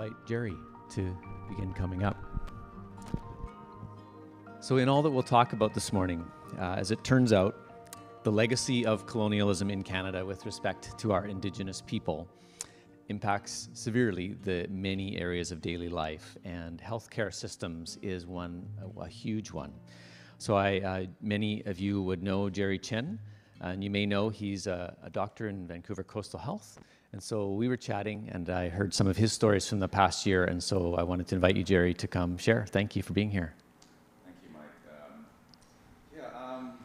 invite Jerry to begin coming up. So, in all that we'll talk about this morning, uh, as it turns out, the legacy of colonialism in Canada with respect to our Indigenous people impacts severely the many areas of daily life, and healthcare systems is one, a, a huge one. So, I, uh, many of you would know Jerry Chen, and you may know he's a, a doctor in Vancouver Coastal Health and so we were chatting, and I heard some of his stories from the past year. And so I wanted to invite you, Jerry, to come share. Thank you for being here. Thank you, Mike. Um, yeah, um,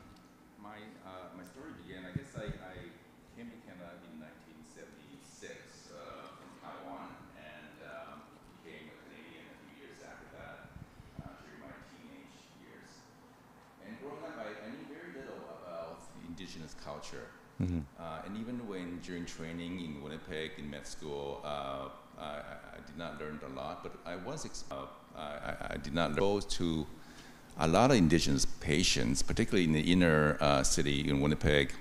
my, uh, my story began, I guess I, I came to Canada in 1976 uh, from Taiwan and um, became a Canadian a few years after that uh, during my teenage years. And growing up, I, I knew very little about the indigenous culture. Mm-hmm. Uh, and even when during training in Winnipeg in med school, uh, I, I, did not learn a lot, but I was exposed. Uh, I, I, did not exposed to a lot of indigenous patients, particularly in the inner uh, city in Winnipeg,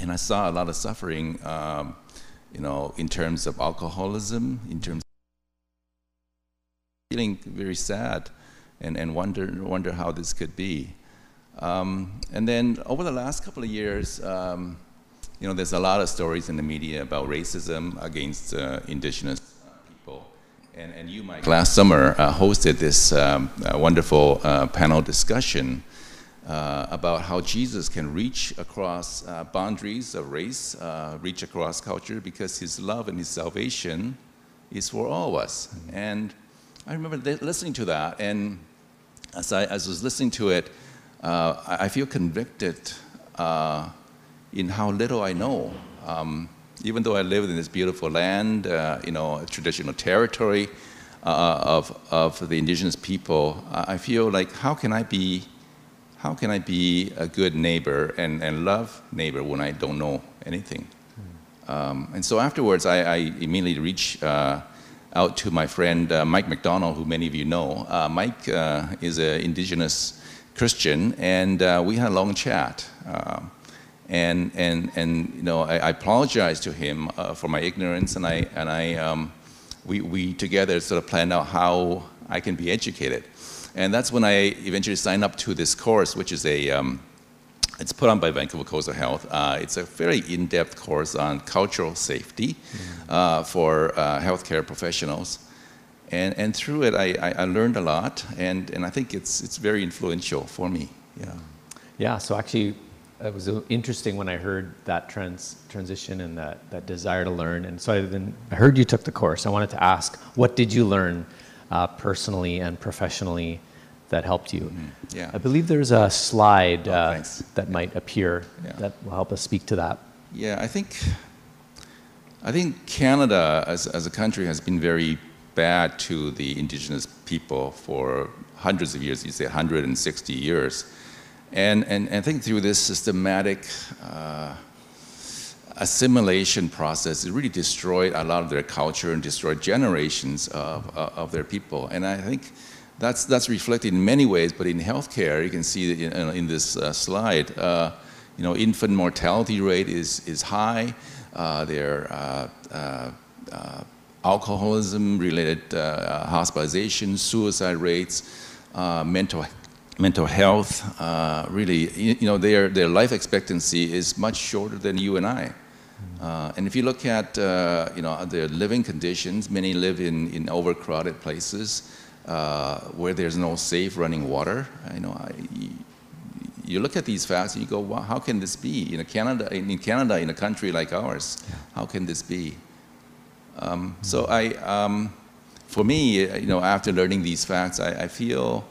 and I saw a lot of suffering. Um, you know, in terms of alcoholism, in terms of feeling very sad, and, and wonder wonder how this could be. Um, and then over the last couple of years, um, you know, there's a lot of stories in the media about racism against uh, indigenous people. And, and you, Mike, last summer uh, hosted this um, uh, wonderful uh, panel discussion uh, about how Jesus can reach across boundaries of race, reach across culture, because his love and his salvation is for all of us. And I remember listening to that, and as I, as I was listening to it, uh, I feel convicted uh, in how little I know. Um, even though I live in this beautiful land, uh, you know, traditional territory uh, of, of the indigenous people, I feel like how can I be, how can I be a good neighbor and, and love neighbor when I don't know anything? Um, and so afterwards, I, I immediately reached uh, out to my friend uh, Mike McDonald, who many of you know. Mike is an indigenous Christian, and uh, we had a long chat. Uh, and, and, and you know, I, I apologized to him uh, for my ignorance, and, I, and I, um, we, we together sort of planned out how I can be educated. And that's when I eventually signed up to this course, which is a, um, it's put on by Vancouver Coastal Health. Uh, it's a very in-depth course on cultural safety mm-hmm. uh, for uh, healthcare professionals and, and through it, I, I, learned a lot, and, and I think it's, it's very influential for me. Yeah. Yeah, so actually, it was interesting when I heard that trans, transition and that, that desire to learn. And so I, then, I heard you took the course. I wanted to ask, what did you learn uh, personally and professionally that helped you? Mm-hmm. Yeah. I believe there's a slide oh, uh, that might appear yeah. that will help us speak to that. Yeah, I think, I think Canada as, as a country has been very bad to the indigenous people for hundreds of years, you say 160 years. And, and, and I think through this systematic uh, assimilation process, it really destroyed a lot of their culture and destroyed generations of, uh, of their people. And I think that's, that's reflected in many ways, but in healthcare, you can see in, in this uh, slide, uh, you know, infant mortality rate is, is high. Uh, their uh, uh, alcoholism related uh, hospitalization, suicide rates, mental, mental health. Uh, really, you, you, know, their, their life expectancy is much shorter than you and I. Uh, and if you look at uh, you know, their living conditions, many live in, in overcrowded places uh, where there's no safe running water. You know, I, you look at these facts and you go, well, how can this be? In Canada, in Canada, in a country like ours, how can this be? Um, so I, um, for me, you know, after learning these facts, I, I feel,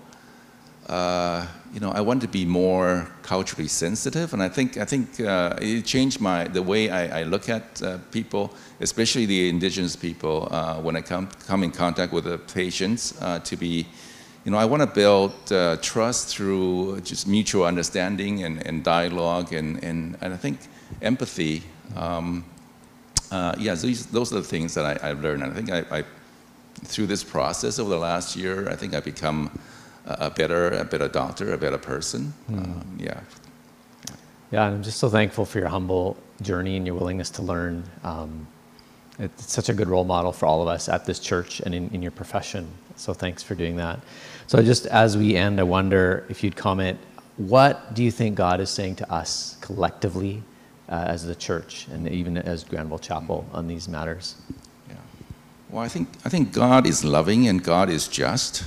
uh, you know, I want to be more culturally sensitive, and I think I think uh, it changed my the way I, I look at uh, people, especially the indigenous people, uh, when I come come in contact with the patients, uh, to be. You know, I want to build trust through just mutual understanding and, and dialogue and, and, and I think empathy. Um, yeah, these, those are the things that I, have learned. And I think I, I, through this process over the last year, I think I've become a, better, a better doctor, a better person. Mm. Um, yeah. Yeah, and I'm just so thankful for your humble journey and your willingness to learn. Um, It's such a good role model for all of us at this church and in, in your profession. So thanks for doing that. So just as we end, I wonder if you'd comment, what do you think God is saying to us collectively uh, as the church and even as Granville Chapel on these matters? Yeah. Well, I think, I think God is loving and God is just.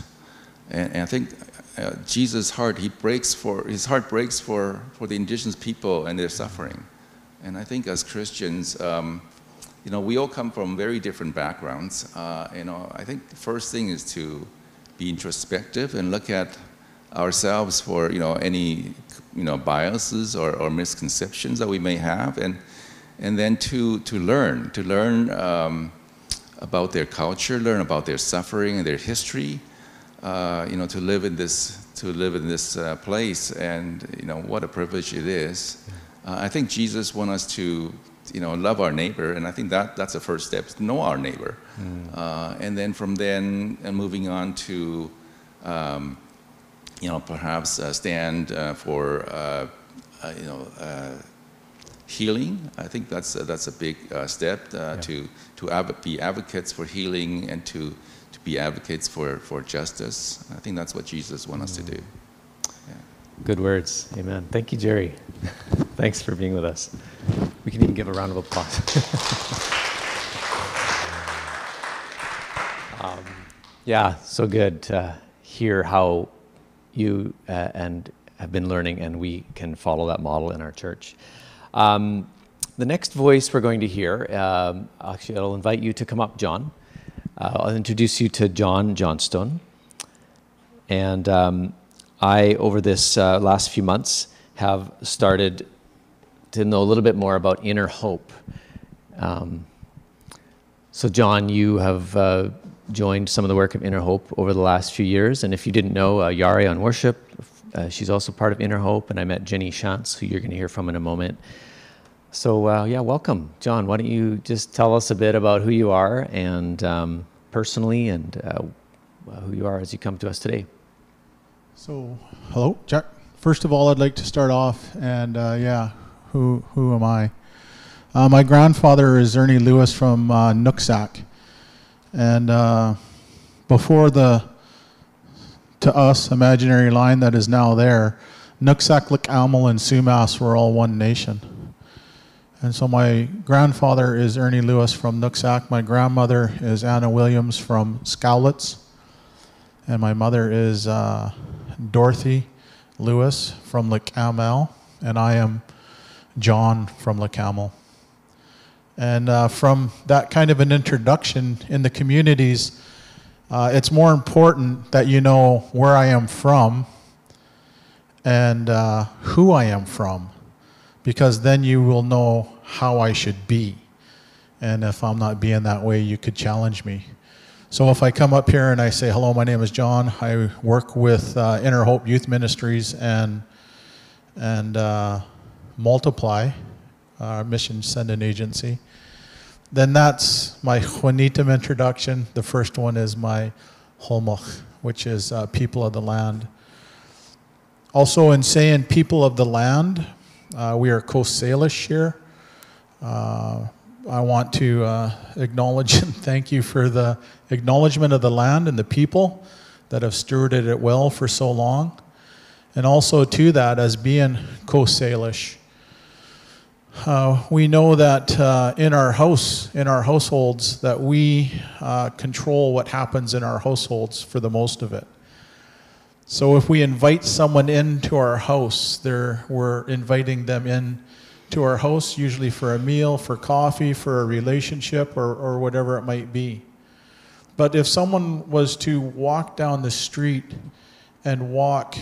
And, and I think uh, Jesus' heart, he breaks for, his heart breaks for, for the indigenous people and their suffering. And I think as Christians, um, you know, we all come from very different backgrounds. Uh, you know, I think the first thing is to be introspective and look at ourselves for, you know, any, you know, biases or, or misconceptions that we may have, and, and then to, to learn, to learn um, about their culture, learn about their suffering and their history, uh, you know, to live in this, to live in this uh, place, and, you know, what a privilege it is. Uh, I think Jesus wants us to, you know, love our neighbor, and I think that that's the first step: know our neighbor, mm. uh, and then from then and moving on to, um, you know, perhaps uh, stand uh, for, uh, uh, you know, healing. I think that's that's a big step yeah. to to av- be advocates for healing and to be advocates for for justice. I think that's what Jesus wants us to do. Yeah. Good words. Amen. Thank you, Jerry. Thanks for being with us. We can even give a round of applause. um, yeah, so good to hear how you uh, and have been learning, and we can follow that model in our church. Um, the next voice we're going to hear, um, actually, I'll invite you to come up, John. Uh, I'll introduce you to John Johnstone. And um, I, over this uh, last few months, have started to know a little bit more about inner hope. Um, so, John, you have uh, joined some of the work of Inner Hope over the last few years. And if you didn't know, uh, Yari on worship, uh, she's also part of Inner Hope. And I met Jenny Shantz, who you're going to hear from in a moment. So, uh, yeah, welcome. John, why don't you just tell us a bit about who you are and um, personally and uh, who you are as you come to us today? So, hello, Jack. First of all, I'd like to start off and, uh, yeah, who who am I? Uh, my grandfather is Ernie Lewis from uh, Nooksack, and uh, before the to us imaginary line that is now there, Nooksack, Leq'amel, and Sumas were all one nation. And so my grandfather is Ernie Lewis from Nooksack. My grandmother is Anna Williams from Scowlitz. And my mother is uh, Dorothy Lewis from Leq'amel. And I am John from Leq'amel. And uh, from that kind of an introduction in the communities, uh, it's more important that you know where I am from and uh, who I am from, because then you will know how I should be. And if I'm not being that way, you could challenge me. So if I come up here and I say, hello, my name is John, I work with uh, Inner Hope Youth Ministries and, and uh, multiply, our mission sending agency. Then that's my Xwelítem introduction. The first one is my Holmoch, which is uh, people of the land. Also, in saying people of the land, uh, we are Coast Salish here. Uh, I want to uh, acknowledge and thank you for the acknowledgement of the land and the people that have stewarded it well for so long. And also to that, as being Coast Salish, uh, we know that uh, in our house, in our households, that we uh, control what happens in our households for the most of it. So if we invite someone into our house, we're inviting them in to our house, usually for a meal, for coffee, for a relationship, or, or whatever it might be. But if someone was to walk down the street and walk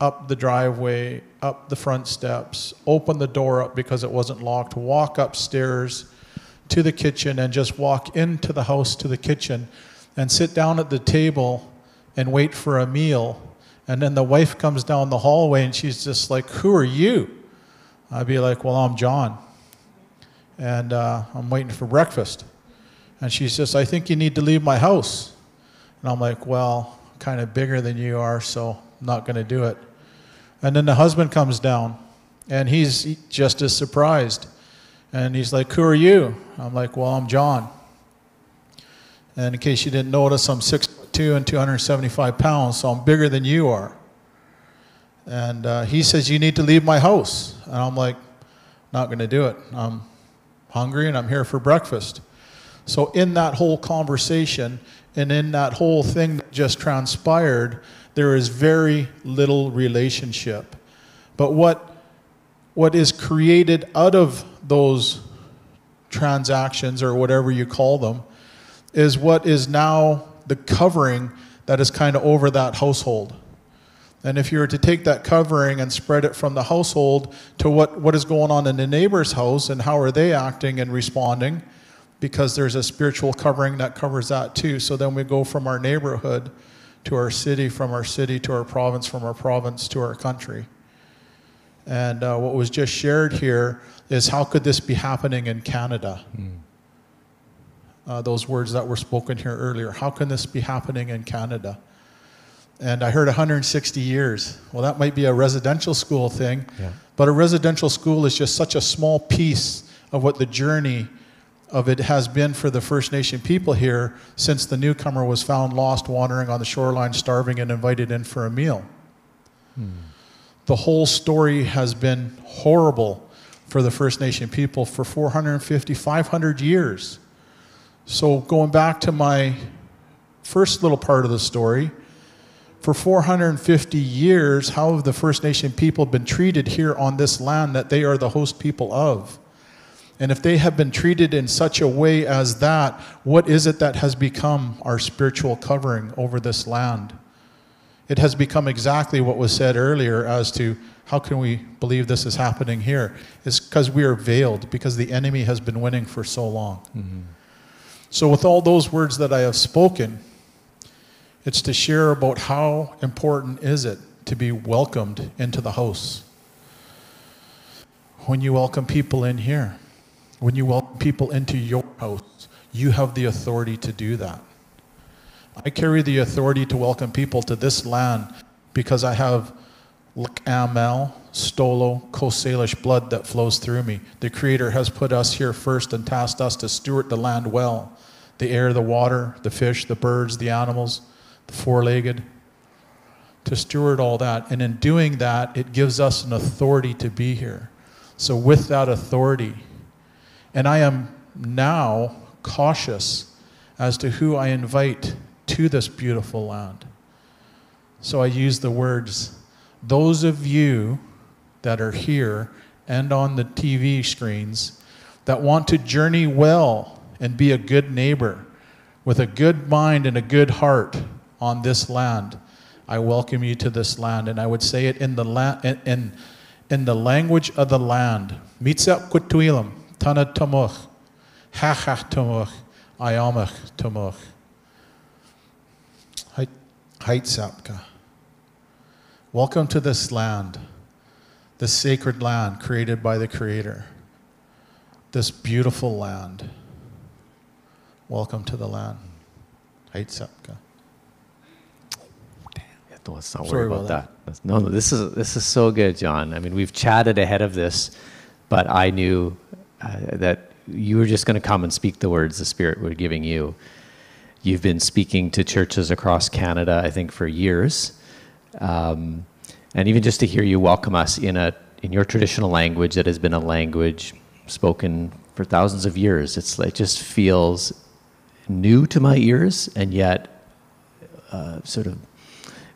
up the driveway, up the front steps, open the door up because it wasn't locked, walk upstairs to the kitchen, and just walk into the house to the kitchen and sit down at the table and wait for a meal. And then the wife comes down the hallway and she's just like, Who are you? I'd be like, Well, I'm John. And uh, I'm waiting for breakfast. And she says, I think you need to leave my house. And I'm like, Well, kind of bigger than you are, so I'm not going to do it. And then the husband comes down, and he's just as surprised. And he's like, Who are you? I'm like, Well, I'm John. And in case you didn't notice, I'm 6'2 and 275 pounds, so I'm bigger than you are. And uh, he says, You need to leave my house. And I'm like, Not going to do it. I'm hungry and I'm here for breakfast. So, in that whole conversation and in that whole thing that just transpired, there is very little relationship. But what, what is created out of those transactions or whatever you call them is what is now the covering that is kind of over that household. And if you were to take that covering and spread it from the household to what, what is going on in the neighbor's house and how are they acting and responding, because there's a spiritual covering that covers that too. So then we go from our neighborhood to our city, from our city to our province, from our province to our country. And uh, what was just shared here is how could this be happening in Canada? Mm. Uh, those words that were spoken here earlier. How can this be happening in Canada? And I heard 160 years. Well, that might be a residential school thing, yeah. but a residential school is just such a small piece of what the journey of it has been for the First Nation people here since the newcomer was found lost wandering on the shoreline, starving, and invited in for a meal. Hmm. The whole story has been horrible for the First Nation people for 450, 500 years. So, going back to my first little part of the story, for 450 years, how have the First Nation people been treated here on this land that they are the host people of? And if they have been treated in such a way as that, what is it that has become our spiritual covering over this land? It has become exactly what was said earlier as to how can we believe this is happening here? It's because we are veiled, because the enemy has been winning for so long. Mm-hmm. So, with all those words that I have spoken, it's to share about how important is it to be welcomed into the house. When you welcome people in here, when you welcome people into your house, you have the authority to do that. I carry the authority to welcome people to this land because I have Amel, Stolo, Coast Salish blood that flows through me. The Creator has put us here first and tasked us to steward the land well the air, the water, the fish, the birds, the animals four legged, to steward all that. And in doing that, it gives us an authority to be here. So, with that authority, and I am now cautious as to who I invite to this beautiful land. So I use the words, those of you that are here and on the TV screens that want to journey well and be a good neighbor with a good mind and a good heart on this land. I welcome you to this land. And I would say it in the, la- in, in the language of the land. Mitzap kutuilam, tana tamuch, hachach tamuch, ayamach tamuch. Welcome to this land, this sacred land created by the Creator, this beautiful land. Welcome to the land. Heitzapka. Let's not worry about, about, that. No, no, this is this is so good, John. I mean, we've chatted ahead of this, but I knew uh, that you were just going to come and speak the words the Spirit was giving you. You've been speaking to churches across Canada, I think, for years, um, and even just to hear you welcome us in a in your traditional language that has been a language spoken for thousands of years. It's it just feels new to my ears, and yet uh, sort of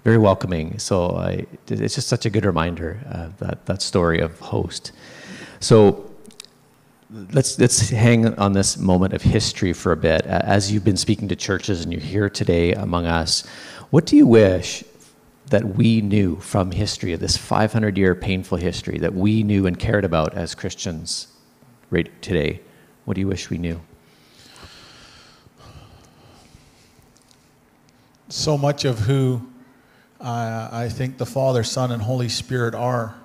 very welcoming. So I, it's just such a good reminder uh, that that story of host. So let's let's hang on this moment of history for a bit. As you've been speaking to churches and you're here today among us, what do you wish that we knew from history of this 500 year painful history that we knew and cared about as Christians right today? What do you wish we knew? So much of who I think the Father, Son, and Holy Spirit are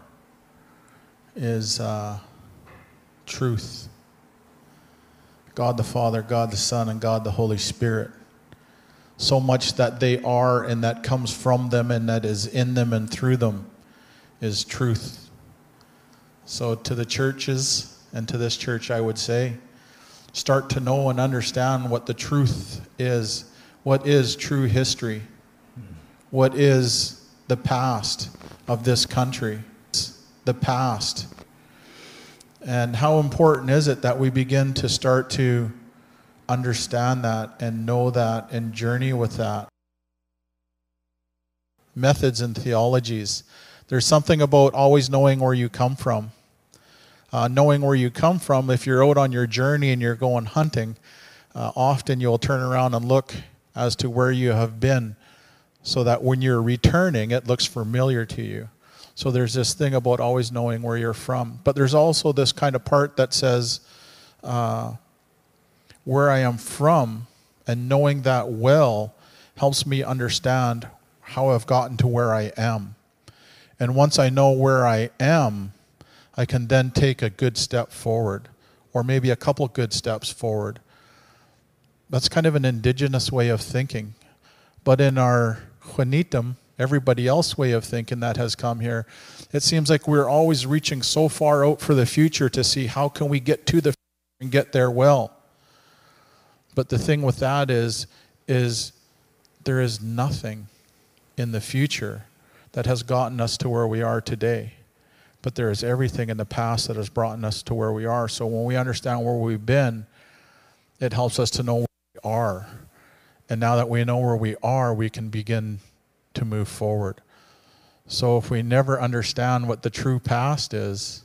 is uh, truth. God the Father, God the Son, and God the Holy Spirit. So much that they are and that comes from them and that is in them and through them is truth. So, to the churches and to this church, I would say, start to know and understand what the truth is. What is true history? What is the past of this country? The past. And how important is it that we begin to start to understand that and know that and journey with that? Methods and theologies. There's something about always knowing where you come from. Uh, knowing where you come from, if you're out on your journey and you're going hunting, uh, often you'll turn around and look as to where you have been so that when you're returning, it looks familiar to you. So there's this thing about always knowing where you're from. But there's also this kind of part that says uh, where I am from, and knowing that well helps me understand how I've gotten to where I am. And once I know where I am, I can then take a good step forward, or maybe a couple good steps forward. That's kind of an indigenous way of thinking. But in our Xwelítem, everybody else way of thinking that has come here, it seems like we're always reaching so far out for the future to see how can we get to the and get there well. But the thing with that is, is there is nothing in the future that has gotten us to where we are today. But there is everything in the past that has brought us to where we are. So when we understand where we've been, it helps us to know where we are. And now that we know where we are, we can begin to move forward. So if we never understand what the true past is,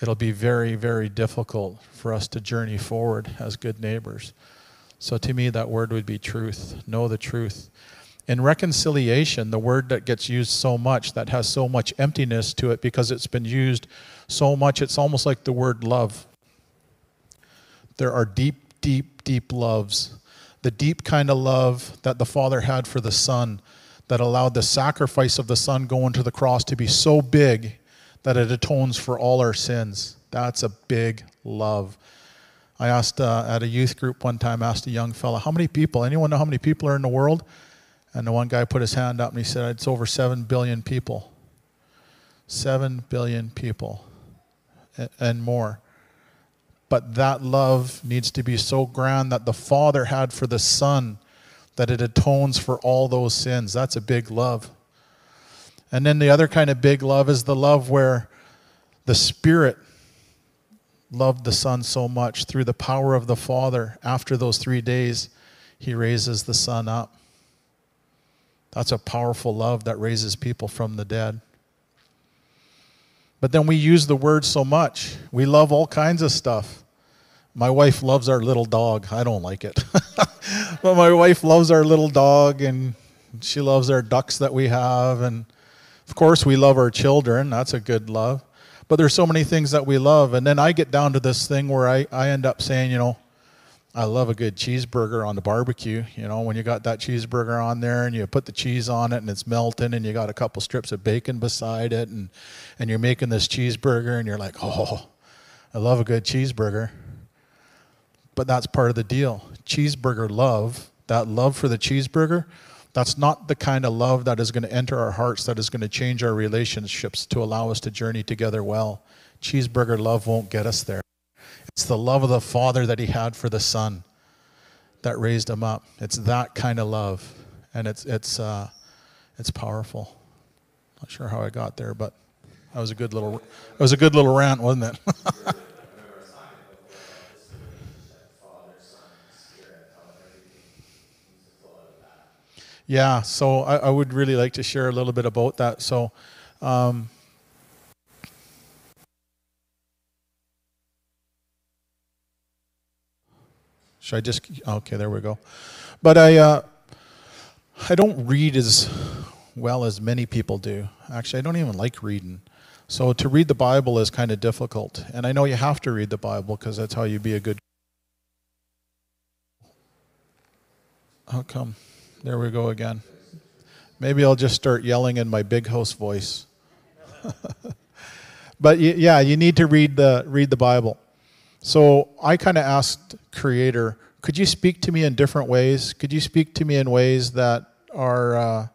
it'll be very, very difficult for us to journey forward as good neighbors. So to me, that word would be truth. Know the truth. In reconciliation, the word that gets used so much, that has so much emptiness to it because it's been used so much, it's almost like the word love. There are deep, deep, deep loves. The deep kind of love that the Father had for the Son that allowed the sacrifice of the Son going to the cross to be so big that it atones for all our sins. That's a big love. I asked uh, at a youth group one time, asked a young fella, how many people, anyone know how many people are in the world? And the one guy put his hand up and he said, it's over 7 billion people. 7 billion people and more. But that love needs to be so grand that the Father had for the Son that it atones for all those sins. That's a big love. And then the other kind of big love is the love where the Spirit loved the Son so much through the power of the Father. After those three days, He raises the Son up. That's a powerful love that raises people from the dead. But then we use the word so much. We love all kinds of stuff. My wife loves our little dog. I don't like it. but my wife loves our little dog and she loves our ducks that we have. And of course, we love our children. That's a good love. But there's so many things that we love. And then I get down to this thing where I, I end up saying, you know, I love a good cheeseburger on the barbecue. You know, when you got that cheeseburger on there and you put the cheese on it and it's melting and you got a couple strips of bacon beside it and, and you're making this cheeseburger and you're like, oh, I love a good cheeseburger. But that's part of the deal. Cheeseburger love, that love for the cheeseburger, that's not the kind of love that is going to enter our hearts, that is going to change our relationships to allow us to journey together well. Cheeseburger love won't get us there. It's the love of the Father that He had for the Son that raised Him up. It's that kind of love, and it's it's uh, it's powerful. Not sure how I got there, but that was a good little it was a good little rant, wasn't it? yeah, so I, I, would really like to share a little bit about that. So. Um, Should I just, okay, there we go. But I, uh, I don't read as well as many people do. Actually, I don't even like reading. So to read the Bible is kind of difficult. And I know you have to read the Bible because that's how you be a good. How come? There we go again. Maybe I'll just start yelling in my big host voice. but yeah, you need to read the read the Bible. So I kind of asked Creator, could you speak to me in different ways? Could you speak to me in ways that are uh,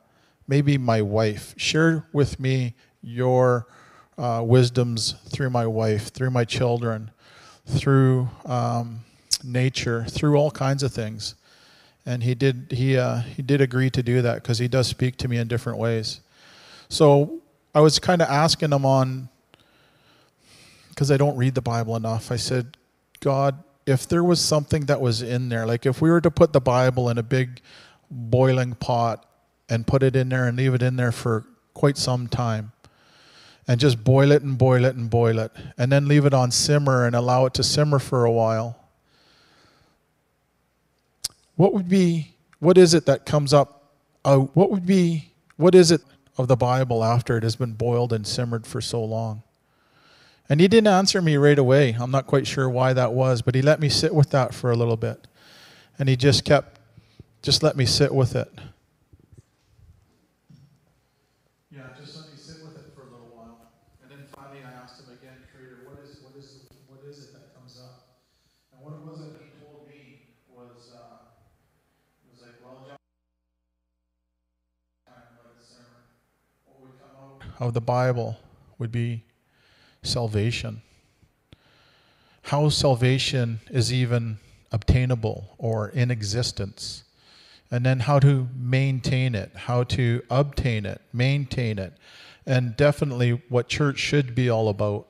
maybe my wife? Share with me your uh, wisdoms through my wife, through my children, through um, nature, through all kinds of things. And he did he uh, he did agree to do that because he does speak to me in different ways. So I was kind of asking him on because I don't read the Bible enough. I said, God, if there was something that was in there, like if we were to put the Bible in a big boiling pot and put it in there and leave it in there for quite some time, and just boil it and boil it and boil it, and then leave it on simmer and allow it to simmer for a while. What would be, what is it that comes up out? What would be, what is it of the Bible after it has been boiled and simmered for so long? And he didn't answer me right away. I'm not quite sure why that was, but he let me sit with that for a little bit. And he just kept, just let me sit with it. Yeah, just let me sit with it for a little while. And then finally I asked him again, Creator, what is, what is, what is it that comes up? And what it was that he told me was, uh, it was like, well, John, let it simmer. What would come out of the Bible would be salvation. How salvation is even obtainable or in existence. And then how to maintain it, how to obtain it, maintain it. And definitely what church should be all about.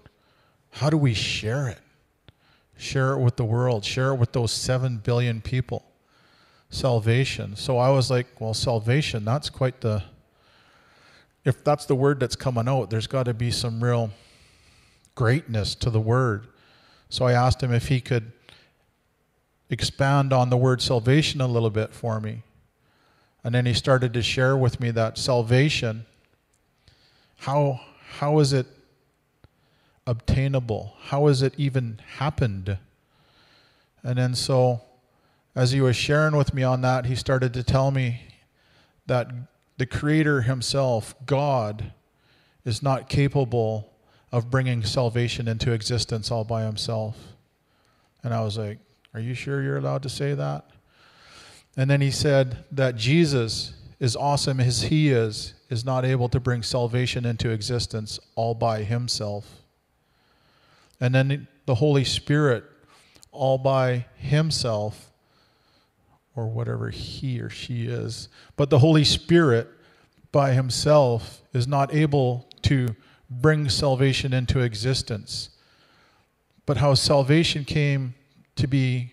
How do we share it? Share it with the world, share it with those 7 billion people. Salvation. So I was like, well, salvation, that's quite the. If that's the word that's coming out, there's got to be some real greatness to the word. So I asked him if he could expand on the word salvation a little bit for me. And then he started to share with me that salvation, how, how is it obtainable? How has it even happened? And then so, as he was sharing with me on that, he started to tell me that the Creator Himself, God, is not capable of bringing salvation into existence all by himself. And I was like, Are you sure you're allowed to say that? And then he said that Jesus, as awesome as he is, is not able to bring salvation into existence all by himself. And then the Holy Spirit, all by himself, or whatever he or she is, but the Holy Spirit by himself is not able to bring salvation into existence. But how salvation came to be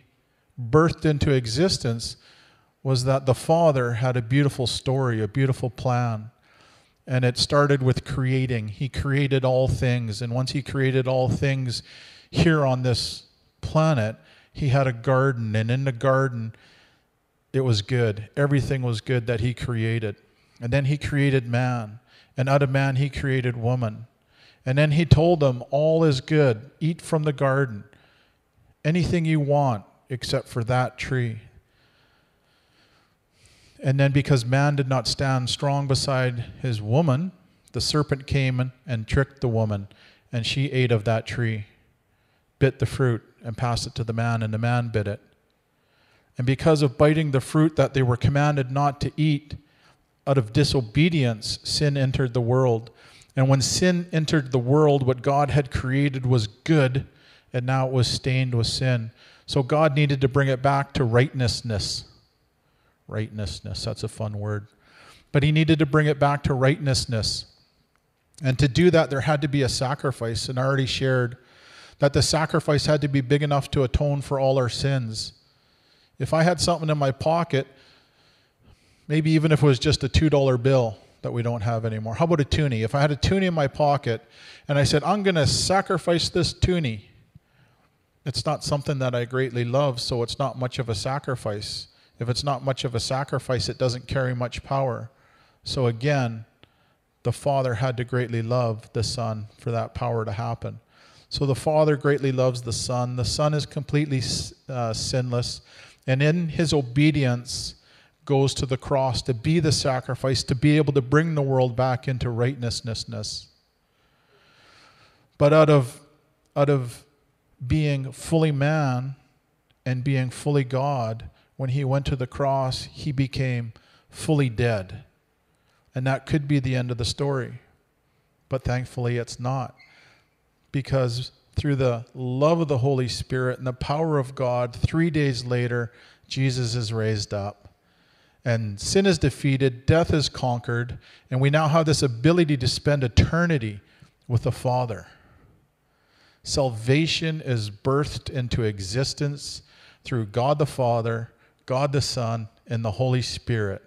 birthed into existence was that the Father had a beautiful story, a beautiful plan. And it started with creating. He created all things. And once He created all things here on this planet, He had a garden. And in the garden, it was good. Everything was good that He created. And then He created man. And out of man, He created woman. And then he told them, All is good. Eat from the garden. Anything you want except for that tree. And then, because man did not stand strong beside his woman, the serpent came and tricked the woman, and she ate of that tree, bit the fruit, and passed it to the man, and the man bit it. And because of biting the fruit that they were commanded not to eat, out of disobedience, sin entered the world. And when sin entered the world, what God had created was good, and now it was stained with sin. So God needed to bring it back to rightnessness. Rightnessness, that's a fun word. But he needed to bring it back to rightnessness. And to do that, there had to be a sacrifice. And I already shared that the sacrifice had to be big enough to atone for all our sins. If I had something in my pocket, maybe even if it was just a $2 bill, that we don't have anymore. How about a toonie? If I had a toonie in my pocket and I said, I'm going to sacrifice this toonie, it's not something that I greatly love, so it's not much of a sacrifice. If it's not much of a sacrifice, it doesn't carry much power. So again, the Father had to greatly love the Son for that power to happen. So the Father greatly loves the Son. The Son is completely uh, sinless. And in his obedience, goes to the cross to be the sacrifice, to be able to bring the world back into righteousness. But out of, out of being fully man and being fully God, when he went to the cross, he became fully dead. And that could be the end of the story. but thankfully it's not. Because through the love of the Holy Spirit and the power of God, three days later, Jesus is raised up. And sin is defeated, death is conquered, and we now have this ability to spend eternity with the Father. Salvation is birthed into existence through God the Father, God the Son, and the Holy Spirit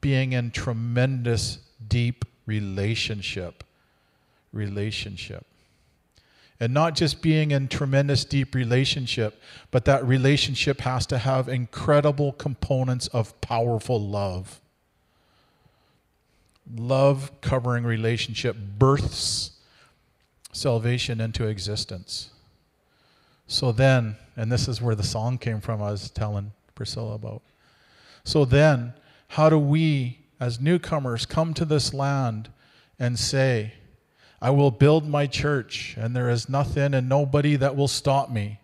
being in tremendous, deep relationship. Relationship. And not just being in tremendous, deep relationship, but that relationship has to have incredible components of powerful love. Love covering relationship births salvation into existence. So then, and this is where the song came from, I was telling Priscilla about. So then, how do we, as newcomers, come to this land and say, I will build my church, and there is nothing and nobody that will stop me?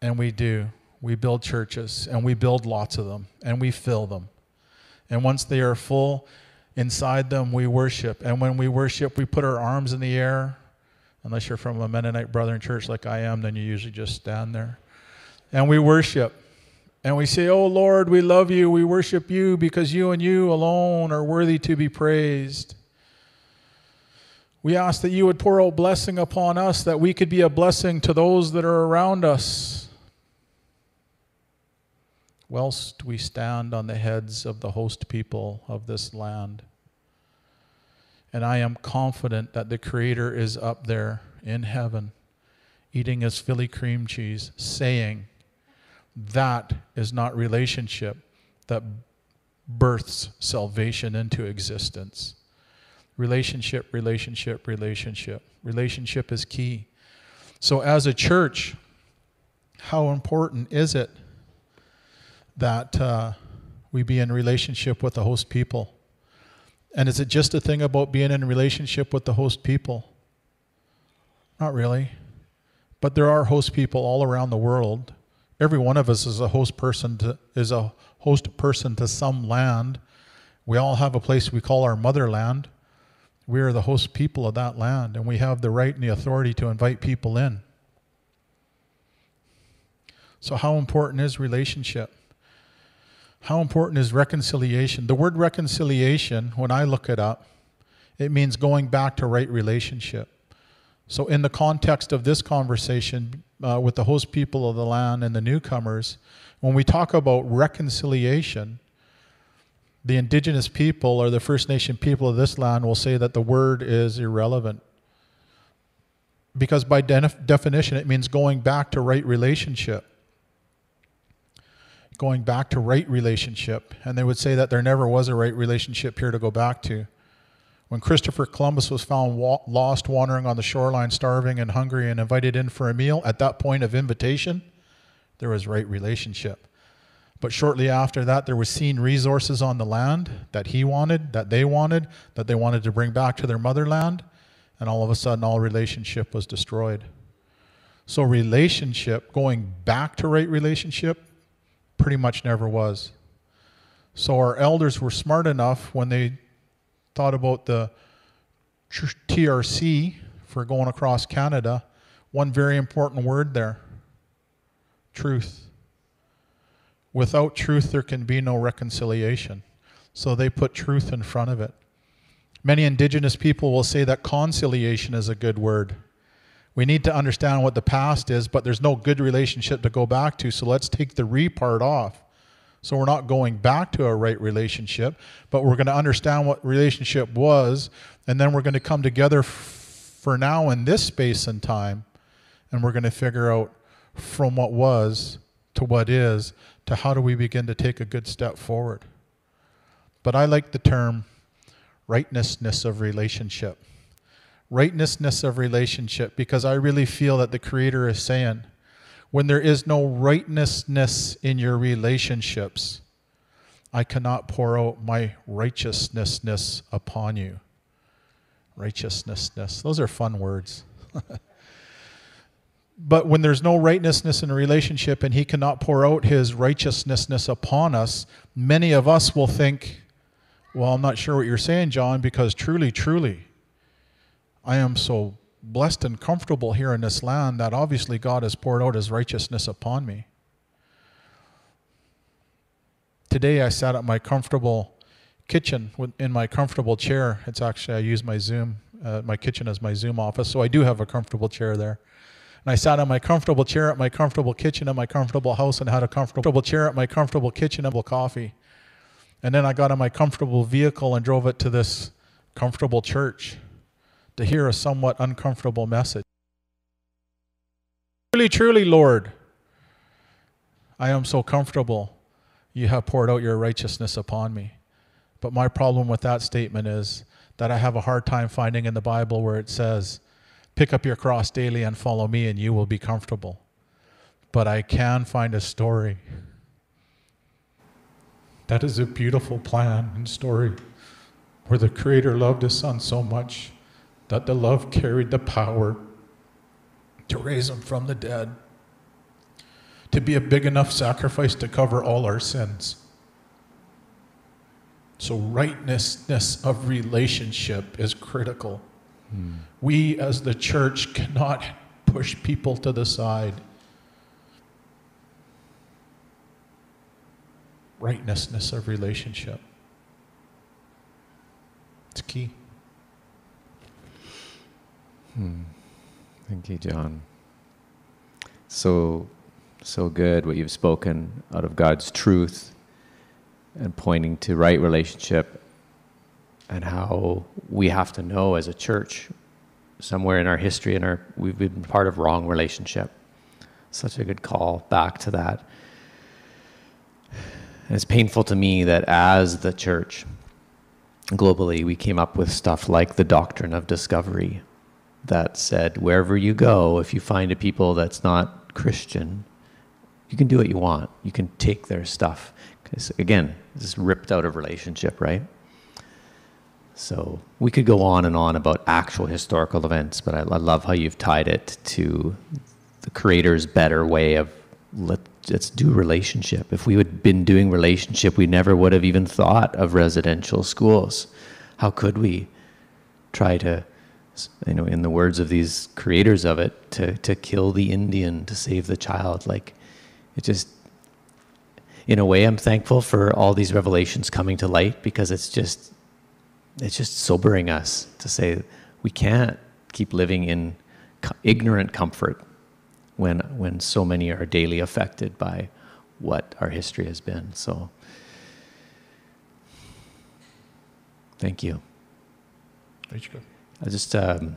And we do. We build churches, and we build lots of them, and we fill them. And once they are full, inside them we worship. And when we worship, we put our arms in the air. Unless you're from a Mennonite Brethren church like I am, then you usually just stand there. And we worship. And we say, Oh Lord, we love you. We worship you because you and you alone are worthy to be praised. We ask that you would pour out blessing upon us, that we could be a blessing to those that are around us. Whilst we stand on the heads of the host people of this land. And I am confident that the Creator is up there in heaven, eating his Philly cream cheese, saying, that is not relationship that births salvation into existence. Relationship, relationship, relationship. Relationship is key. So, as a church, how important is it that uh, we be in relationship with the host people? And is it just a thing about being in relationship with the host people? Not really. But there are host people all around the world every one of us is a host person to, is a host person to some land. We all have a place we call our motherland. We are the host people of that land, and we have the right and the authority to invite people in. So, how important is relationship? How important is reconciliation? The word reconciliation, when I look it up, it means going back to right relationship. So, in the context of this conversation uh, with the host people of the land and the newcomers, when we talk about reconciliation, the indigenous people or the First Nation people of this land will say that the word is irrelevant. Because by de- definition, it means going back to right relationship. Going back to right relationship. And they would say that there never was a right relationship here to go back to. When Christopher Columbus was found wa- lost, wandering on the shoreline, starving and hungry, and invited in for a meal, at that point of invitation, there was right relationship. But shortly after that, there was seen resources on the land that he wanted, that they wanted, that they wanted to bring back to their motherland, and all of a sudden, all relationship was destroyed. So, relationship, going back to right relationship, pretty much never was. So, our elders were smart enough when they thought about the TRC for going across Canada, one very important word there truth. Without truth, there can be no reconciliation. So they put truth in front of it. Many indigenous people will say that conciliation is a good word. We need to understand what the past is, but there's no good relationship to go back to, so let's take the re part off. So we're not going back to a right relationship, but we're going to understand what relationship was, and then we're going to come together f- for now in this space and time, and we're going to figure out from what was to what is to how do we begin to take a good step forward. But I like the term rightnessness of relationship. Rightnessness of relationship because I really feel that the Creator is saying, when there is no rightness in your relationships, I cannot pour out my righteousness upon you. Righteousness. Those are fun words. but when there's no rightness in a relationship and he cannot pour out his righteousness upon us, many of us will think, well, I'm not sure what you're saying, John, because truly, truly, I am so blessed and comfortable here in this land that obviously God has poured out his righteousness upon me. Today I sat at my comfortable kitchen in my comfortable chair. It's actually, I use my Zoom, uh, my kitchen as my Zoom office, so I do have a comfortable chair there. And I sat on my comfortable chair at my comfortable kitchen at my comfortable house and had a comfortable chair at my comfortable kitchen and coffee. And then I got in my comfortable vehicle and drove it to this comfortable church to hear a somewhat uncomfortable message. Truly, truly, Lord, I am so comfortable. You have poured out your righteousness upon me. But my problem with that statement is that I have a hard time finding in the Bible where it says, Pick up your cross daily and follow me, and you will be comfortable. But I can find a story. That is a beautiful plan and story where the Creator loved His Son so much that the love carried the power to raise Him from the dead, to be a big enough sacrifice to cover all our sins. So, rightness of relationship is critical. We as the church cannot push people to the side. Rightness of relationship. It's key. Hmm. Thank you, John. So, so good what you've spoken out of God's truth and pointing to right relationship and how we have to know as a church somewhere in our history and our we've been part of wrong relationship. Such a good call back to that. And it's painful to me that as the church globally we came up with stuff like the doctrine of discovery that said wherever you go if you find a people that's not christian you can do what you want. You can take their stuff. Because again this is ripped out of relationship right so we could go on and on about actual historical events, but I, I love how you've tied it to the creator's better way of let, let's do relationship. If we had been doing relationship, we never would have even thought of residential schools. How could we try to, you know, in the words of these creators of it, to, to kill the Indian to save the child? Like, it just, in a way, I'm thankful for all these revelations coming to light because it's just it's just sobering us to say we can't keep living in ignorant comfort when when so many are daily affected by what our history has been. So thank you. I just um,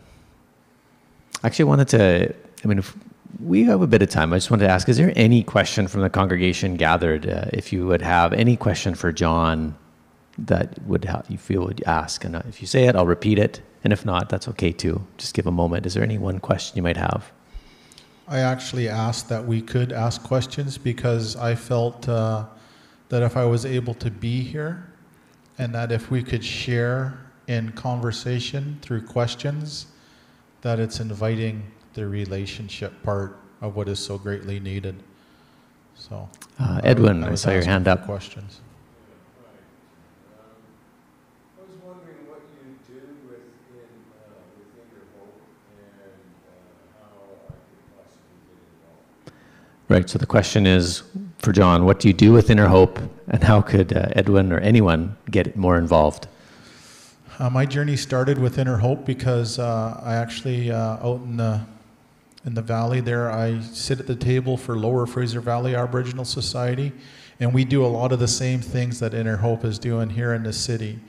actually wanted to. I mean, if we have a bit of time, I just wanted to ask: Is there any question from the congregation gathered? Uh, if you would have any question for John that would ha- you feel would ask. And uh, if you say it, I'll repeat it. And if not, that's okay too. Just give a moment. Is there any one question you might have? I actually asked that we could ask questions because I felt uh, that if I was able to be here and that if we could share in conversation through questions, that it's inviting the relationship part of what is so greatly needed. So, uh, Edwin, I, I saw your hand up. Questions. Right. So the question is for John, what do you do with Inner Hope, and how could uh, Edwin or anyone get more involved? Uh, my journey started with Inner Hope because uh, I actually uh, out in the in the valley there, I sit at the table for Lower Fraser Valley Aboriginal Society, and we do a lot of the same things that Inner Hope is doing here in the city,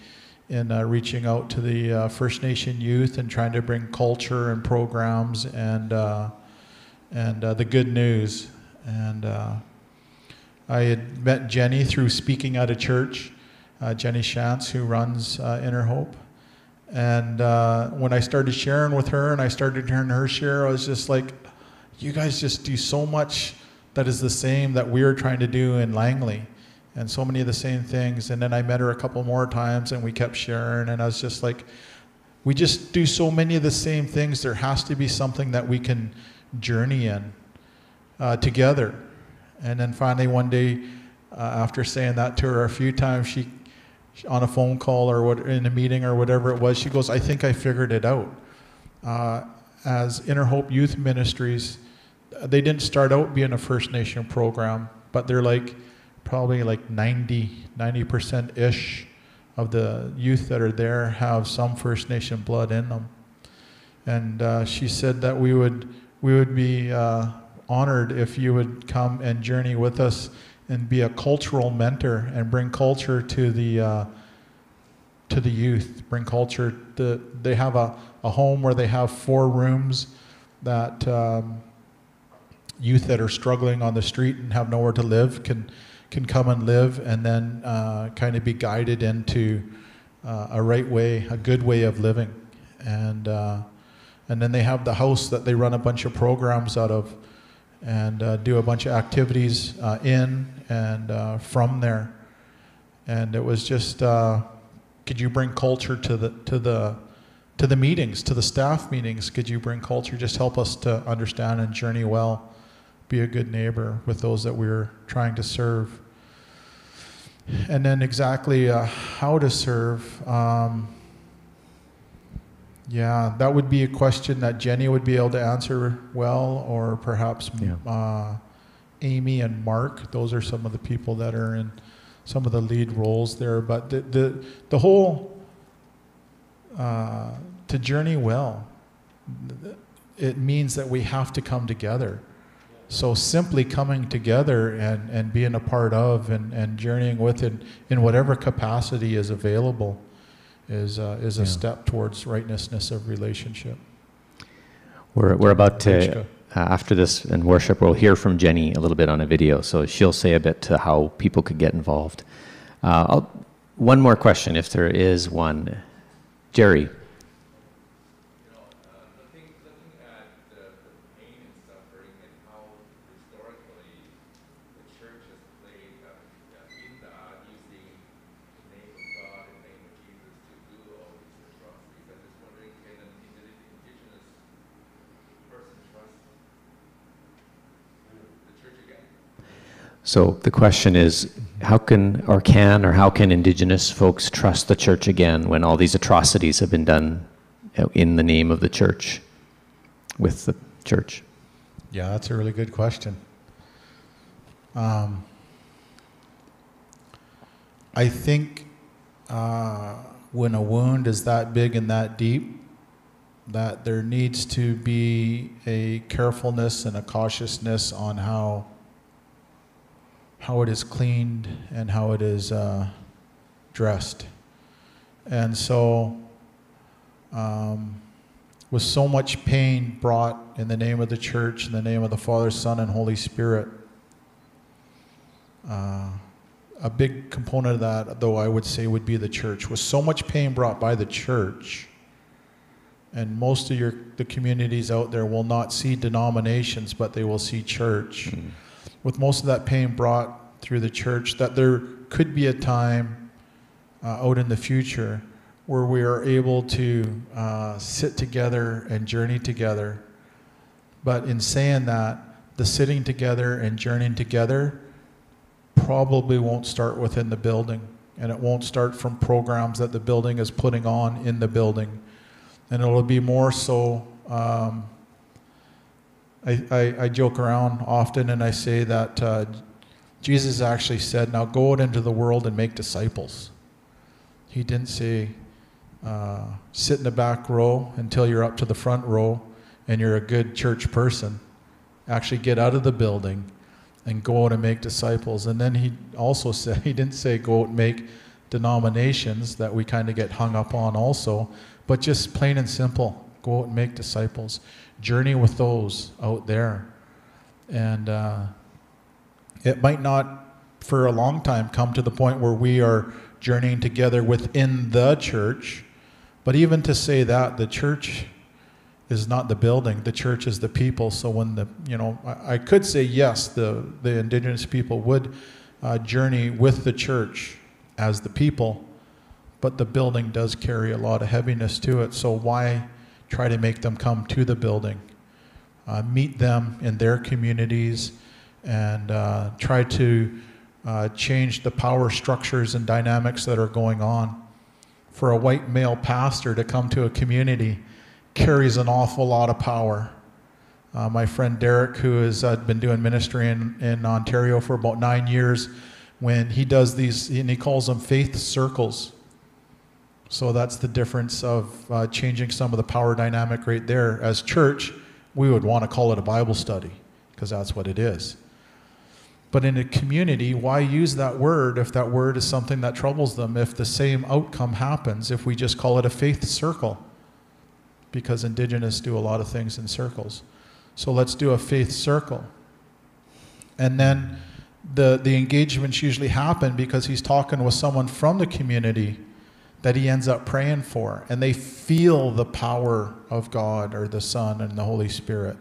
in uh, reaching out to the uh, First Nation youth and trying to bring culture and programs and and the good news and uh, I had met Jenny through speaking at a church, uh, Jenny Shantz, who runs uh, Inner Hope. And uh, when I started sharing with her and I started hearing her share, I was just like, you guys just do so much that is the same that we're trying to do in Langley. And so many of the same things. And then I met her a couple more times and we kept sharing. And I was just like, we just do so many of the same things. There has to be something that we can journey in uh, together. And then finally, one day, uh, after saying that to her a few times, she, on a phone call or what, in a meeting or whatever it was, she goes, I think I figured it out. uh, as Inner Hope Youth Ministries, they didn't start out being a First Nation program, but they're like probably like 90, 90% ish of the youth that are there have some First Nation blood in them. And uh, she said that we would, we would be uh, honored if you would come and journey with us and be a cultural mentor and bring culture to the, uh, to the youth, bring culture. The, they have a, a home where they have four rooms that um, youth that are struggling on the street and have nowhere to live can can come and live and then uh, kind of be guided into uh, a right way, a good way of living, and uh, and then they have the house that they run a bunch of programs out of, and uh, do a bunch of activities uh, in and uh, from there, and it was just could you bring culture to the to the to the meetings, to the staff meetings? Could you bring culture? Just help us to understand and journey well be a good neighbor with those that we're trying to serve. And then exactly uh, how to serve. Um, yeah, that would be a question that Jenny would be able to answer well, or perhaps yeah. uh, Amy and Mark. Those are some of the people that are in some of the lead roles there. But the the, the whole uh, to journey well, it means that we have to come together. So simply coming together and, and being a part of and, and journeying with it in whatever capacity is available is, uh, is a yeah. step towards rightnessness of relationship. We're, we're about to, uh, after this in worship, we'll hear from Jenny a little bit on a video. So she'll say a bit to how people could get involved. Uh, one more question, if there is one. Jerry. So the question is, how can or can or how can Indigenous folks trust the church again when all these atrocities have been done in the name of the church, with the church? Yeah, that's a really good question. Um, I think uh, when a wound is that big and that deep, that there needs to be a carefulness and a cautiousness on how how it is cleaned and how it is uh, dressed. And so, um, with so much pain brought in the name of the church, in the name of the Father, Son, and Holy Spirit, uh, a big component of that, though I would say, would be the church. With so much pain brought by the church, and most of your the communities out there will not see denominations, but they will see church. Mm with most of that pain brought through the church, that there could be a time uh, out in the future where we are able to uh, sit together and journey together. But in saying that, the sitting together and journeying together probably won't start within the building. And it won't start from programs that the building is putting on in the building. And it'll be more so um, I, I, I, joke around often and I say that uh, Jesus actually said, Now go out into the world and make disciples. He didn't say, uh, Sit in the back row until you're up to the front row and you're a good church person. Actually, get out of the building and go out and make disciples. And then he also said, He didn't say go out and make denominations that we kind of get hung up on also, but just plain and simple go out and make disciples journey with those out there. And uh, it might not, for a long time, come to the point where we are journeying together within the church. But even to say that, the church is not the building, the church is the people. So when the, you know, I, I could say yes, the, the indigenous people would uh, journey with the church as the people, but the building does carry a lot of heaviness to it. So why? Try to make them come to the building, uh, meet them in their communities, and uh, try to uh, change the power structures and dynamics that are going on. For a white male pastor to come to a community carries an awful lot of power. Uh, my friend Derek, who has uh, been doing ministry in, in Ontario for about nine years, when he does these, and he calls them faith circles. So that's the difference of uh, changing some of the power dynamic right there. As church, we would want to call it a Bible study because that's what it is. But in a community, why use that word if that word is something that troubles them, if the same outcome happens, if we just call it a faith circle? Because indigenous do a lot of things in circles. So let's do a faith circle. And then the, the engagements usually happen because he's talking with someone from the community that he ends up praying for. And they feel the power of God or the Son and the Holy Spirit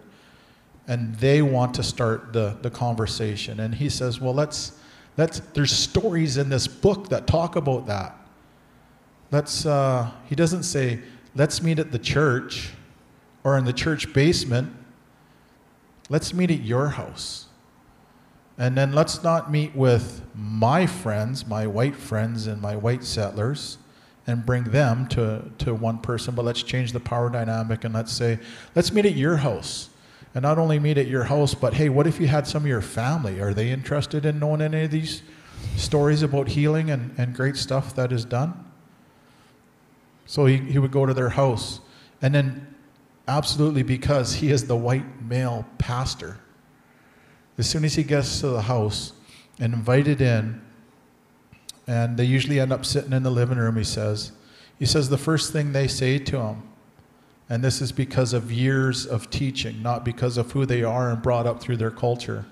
and they want to start the, the conversation. And he says, Well, let's, let's, there's stories in this book that talk about that. Let's, uh, he doesn't say, let's meet at the church or in the church basement. Let's meet at your house. And then let's not meet with my friends, my white friends and my white settlers, and bring them to, to one person, but let's change the power dynamic and let's say, let's meet at your house and not only meet at your house, but hey, what if you had some of your family? Are they interested in knowing any of these stories about healing and, and great stuff that is done? So he, he would go to their house. And then, absolutely, because he is the white male pastor, as soon as he gets to the house and invited in, and they usually end up sitting in the living room, he says, he says the first thing they say to him and this is because of years of teaching, not because of who they are and brought up through their culture.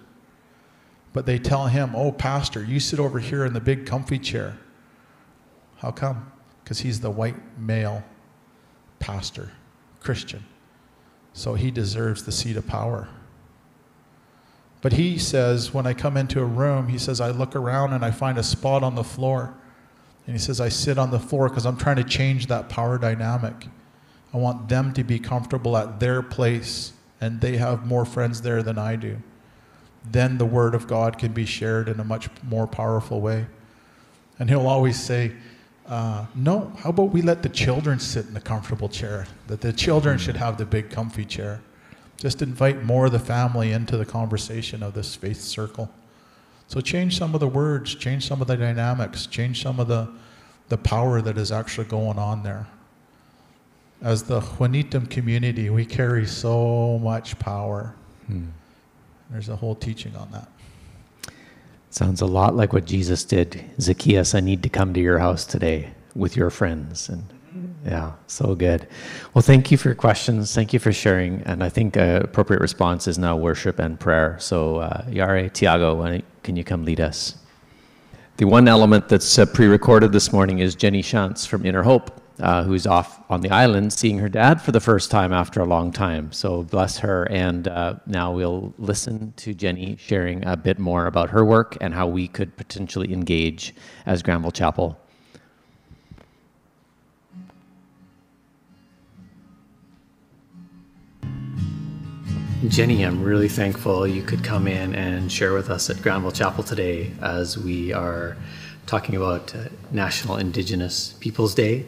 But they tell him, Oh, Pastor, you sit over here in the big comfy chair. How come? Because he's the white male pastor, Christian. So he deserves the seat of power. But he says, when I come into a room, he says, I look around and I find a spot on the floor. And he says, I sit on the floor because I'm trying to change that power dynamic. I want them to be comfortable at their place and they have more friends there than I do. Then the word of God can be shared in a much more powerful way. And he'll always say, uh, no, how about we let the children sit in the comfortable chair? That the children should have the big comfy chair. Just invite more of the family into the conversation of this faith circle. So change some of the words, change some of the dynamics, change some of the, the power that is actually going on there as the Xwelítem community, we carry so much power. Hmm. There's a whole teaching on that. Sounds a lot like what Jesus did. Zacchaeus, I need to come to your house today with your friends. And yeah, so good. Well, thank you for your questions. Thank you for sharing. And I think an appropriate response is now worship and prayer. So, uh, Yare, Tiago, can you come lead us? The one element that's uh, pre recorded this morning is Jenny Shantz from Inner Hope uh, who's off on the island seeing her dad for the first time after a long time. So bless her. And uh, now we'll listen to Jenny sharing a bit more about her work and how we could potentially engage as Granville Chapel. Jenny, I'm really thankful you could come in and share with us at Granville Chapel today as we are talking about uh, National Indigenous Peoples Day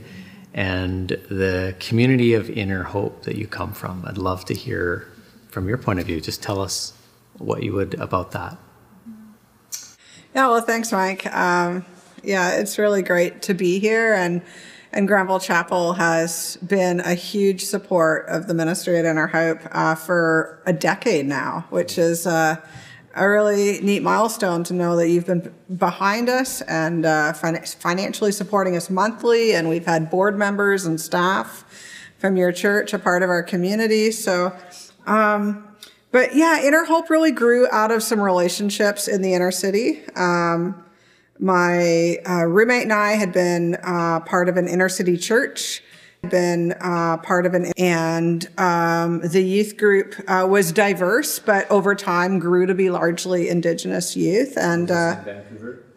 and the community of inner hope that you come from. I'd love to hear from your point of view. Just tell us what you would about that. Yeah, well, thanks, Mike. Um, yeah, it's really great to be here, and and Granville Chapel has been a huge support of the ministry at Inner Hope uh, for a decade now, which is. Uh, a really neat milestone to know that you've been behind us and uh, fin- financially supporting us monthly. And we've had board members and staff from your church a part of our community. So, um, but yeah, Inner Hope really grew out of some relationships in the inner city. Um, my uh, roommate and I had been uh, part of an inner city church been uh, part of an and um, the youth group uh, was diverse but over time grew to be largely indigenous youth and uh,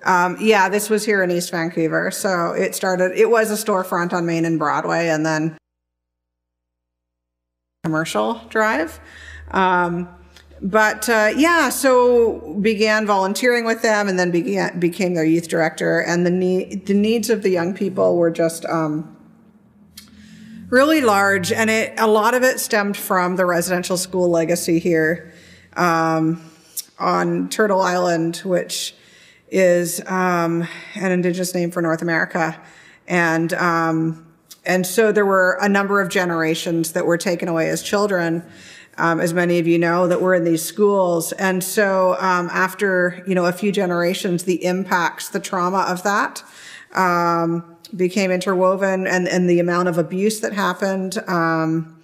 um, yeah this was here in east vancouver. So it started it was a storefront on main and broadway and then commercial drive. Um, but uh, yeah, so began volunteering with them, and then began became their youth director. And the need, the needs of the young people were just um, really large, and it a lot of it stemmed from the residential school legacy here um, on Turtle Island, which is um, an indigenous name for North America, and um, and so there were a number of generations that were taken away as children. Um, as many of you know, that were in these schools. And so um, after, you know, a few generations, the impacts, the trauma of that um, became interwoven and, and the amount of abuse that happened, um,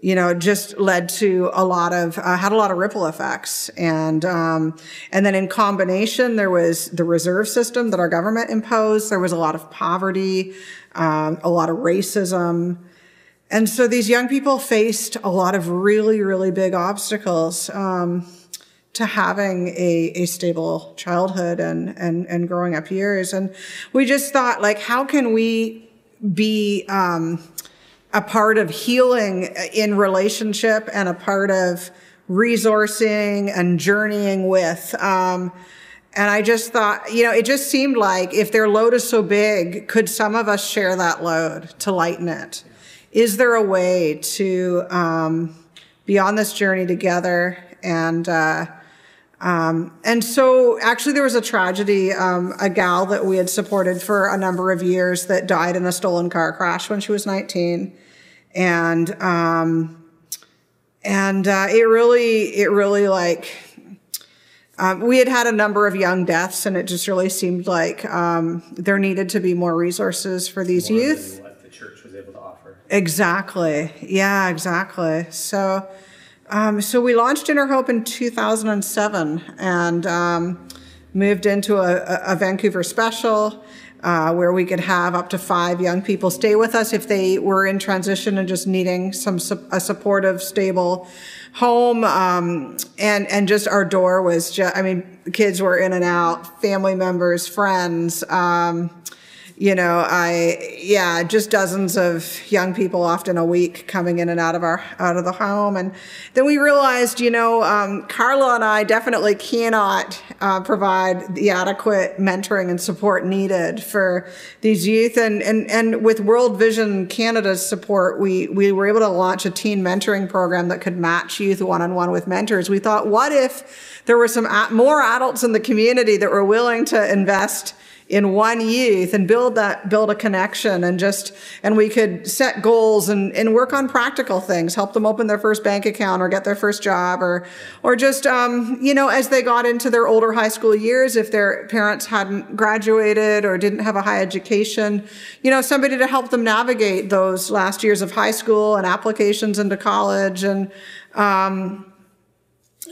you know, just led to a lot of, uh, had a lot of ripple effects. And, um, and then in combination, there was the reserve system that our government imposed. There was a lot of poverty, um, a lot of racism. And so these young people faced a lot of really, really big obstacles. Um, to having a, a stable childhood and, and, and growing up years. And we just thought, like, how can we be um, a part of healing in relationship and a part of resourcing and journeying with? Um, and I just thought, you know, it just seemed like if their load is so big, could some of us share that load to lighten it? Is there a way to um, be on this journey together and uh, um, and so actually there was a tragedy, um, a gal that we had supported for a number of years that died in a stolen car crash when she was 19. And, um, and, uh, it really, it really like, um, we had had a number of young deaths and it just really seemed like, um, there needed to be more resources for these More youth. than what the church was able to offer. Exactly. Yeah, exactly. So, um, so we launched Inner Hope in 2007 and um, moved into a, a Vancouver special uh, where we could have up to five young people stay with us if they were in transition and just needing some a supportive, stable home. Um, and and just our door was just I mean, kids were in and out, family members, friends. Um, you know, I yeah, just dozens of young people, often a week, coming in and out of our out of the home, and then we realized, you know, um, Carla and I definitely cannot uh, provide the adequate mentoring and support needed for these youth, and and and with World Vision Canada's support, we we were able to launch a teen mentoring program that could match youth one on one with mentors. We thought, what if there were some more adults in the community that were willing to invest in one youth and build that build a connection and just and we could set goals and, and work on practical things help them open their first bank account or get their first job or or just um, you know as they got into their older high school years if their parents hadn't graduated or didn't have a high education you know somebody to help them navigate those last years of high school and applications into college and um,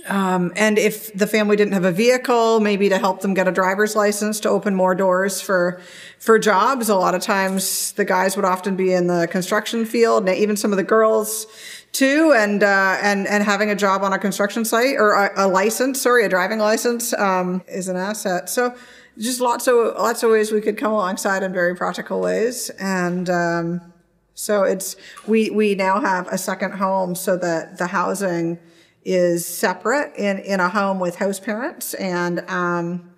um, and if the family didn't have a vehicle, maybe to help them get a driver's license to open more doors for for jobs. A lot of times, the guys would often be in the construction field, and even some of the girls too. And uh, and and having a job on a construction site or a, a license, sorry, a driving license, um, is an asset. So just lots of lots of ways we could come alongside in very practical ways, and. Um, so it's we we now have a second home so that the housing is separate in, in a home with host parents and um,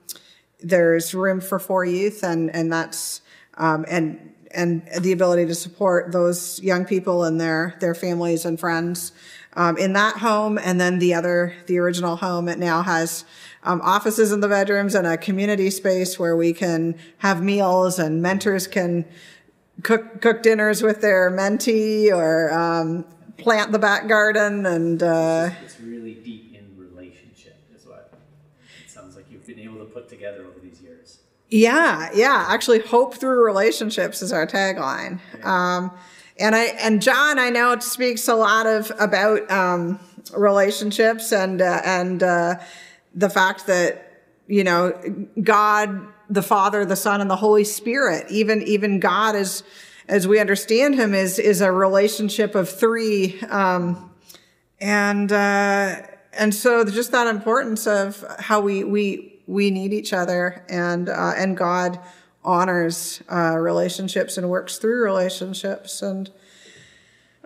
there's room for four youth and, and that's um, and and the ability to support those young people and their their families and friends um, in that home. And then the other the original home it now has um, offices in the bedrooms and a community space where we can have meals and mentors can cook cook dinners with their mentee or um, plant the back garden and uh, It's really deep in relationship, is what it sounds like you've been able to put together over these years. yeah yeah. Actually hope through relationships is our tagline. Um, and I and John I know it speaks a lot of about um, relationships and uh, and uh, the fact that you know God the Father the Son and the Holy Spirit even even God is as we understand him is is a relationship of three um, and uh, and so just that importance of how we we we need each other and uh, and God honors uh, relationships and works through relationships. And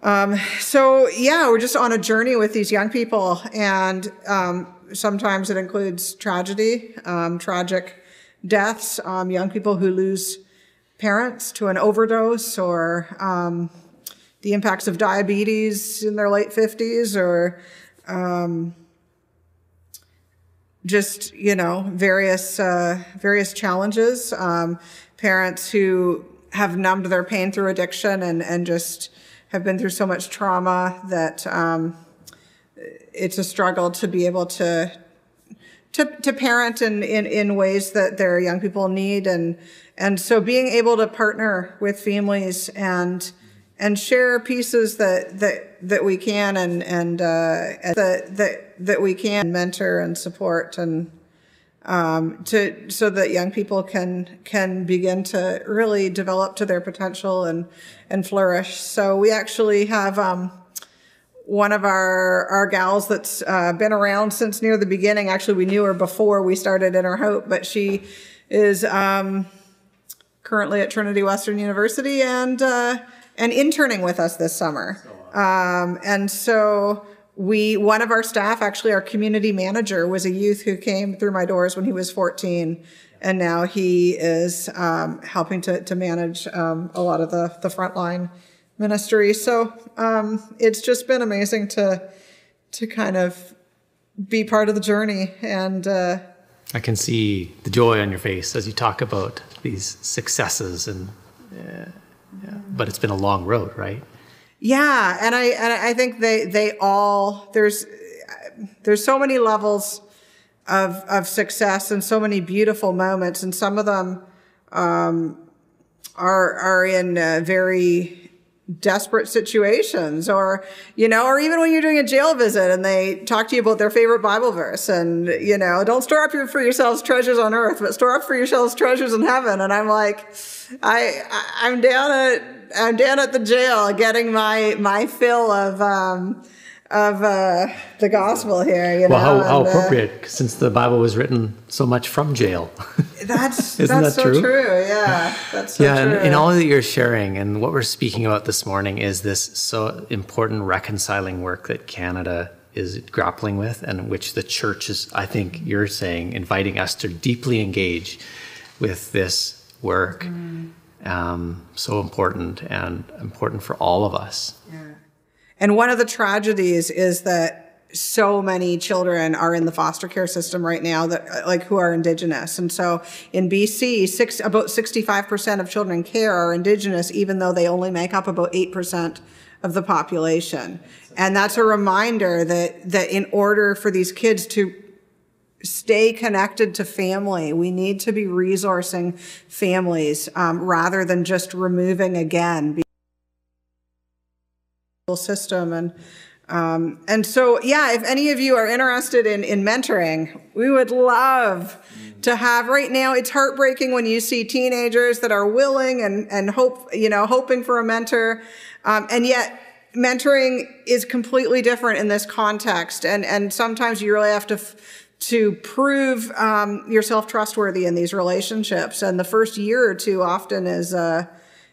um, so yeah we're just on a journey with these young people and um, sometimes it includes tragedy um, tragic deaths um, young people who lose parents to an overdose or um, the impacts of diabetes in their late 50s or um, just you know various uh, various challenges. Um, parents who have numbed their pain through addiction and and just have been through so much trauma that um, it's a struggle to be able to to, to parent in, in, in ways that their young people need and and so being able to partner with families and and share pieces that that that we can and and uh, that that that we can mentor and support and um, to so that young people can can begin to really develop to their potential and and flourish. So we actually have um, one of our our gals that's uh, been around since near the beginning. Actually, we knew her before we started in Inner Hope, but she is um, currently at Trinity Western University and uh, and interning with us this summer. Um, and so we one of our staff actually our community manager was a youth who came through my doors when he was 14 and now he is um, helping to, to manage um, a lot of the, the frontline ministry so um, it's just been amazing to to kind of be part of the journey and uh, i can see the joy on your face as you talk about these successes and uh, yeah. but it's been a long road right yeah, and I and I think they they all there's there's so many levels of of success and so many beautiful moments, and some of them um, are are in uh, very desperate situations or you know or even when you're doing a jail visit and they talk to you about their favorite bible verse and you know don't store up for yourselves treasures on earth but store up for yourselves treasures in heaven. And i'm like i, I i'm down at I'm down at the jail getting my my fill of um, of uh, the gospel here. You well, know? how, how and, uh, appropriate, since the Bible was written so much from jail. That's Isn't that's that so true? true? Yeah, that's so yeah. True. And in all that you're sharing, and what we're speaking about this morning is this so important reconciling work that Canada is grappling with, and which the church is, I think, you're saying, inviting us to deeply engage with this work. Mm um, so important and important for all of us. Yeah. And one of the tragedies is that so many children are in the foster care system right now that like who are indigenous and so in bc six, about 65% of children in care are indigenous even though they only make up about 8% of the population and that's a reminder that that in order for these kids to stay connected to family. We need to be resourcing families um, rather than just removing again system. And um, and so yeah if any of you are interested in in mentoring we would love to have right now it's heartbreaking when you see teenagers that are willing and and hope you know hoping for a mentor. Um, and yet mentoring is completely different in this context. And and sometimes you really have to to prove um, yourself trustworthy in these relationships. And the first year or two often is uh,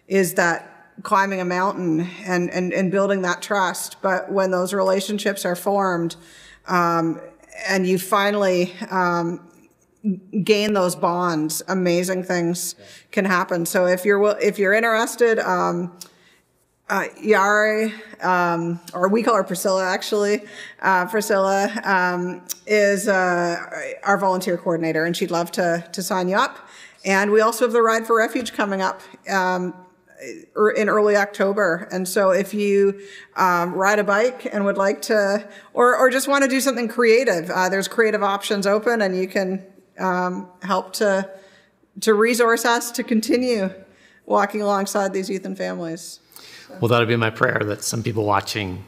is that climbing a mountain and, and and building that trust. But when those relationships are formed, um, and you finally um, gain those bonds, amazing things can happen. So if you're if you're interested. Um, uh, Yari, um, or we call her Priscilla actually. Uh, Priscilla um, is uh, our volunteer coordinator, and she'd love to to sign you up. And we also have the Ride for Refuge coming up um, in early October. And so, if you um, ride a bike and would like to, or or just want to do something creative, uh, there's creative options open, and you can um, help to to resource us to continue walking alongside these youth and families. Well, that'll be my prayer that some people watching,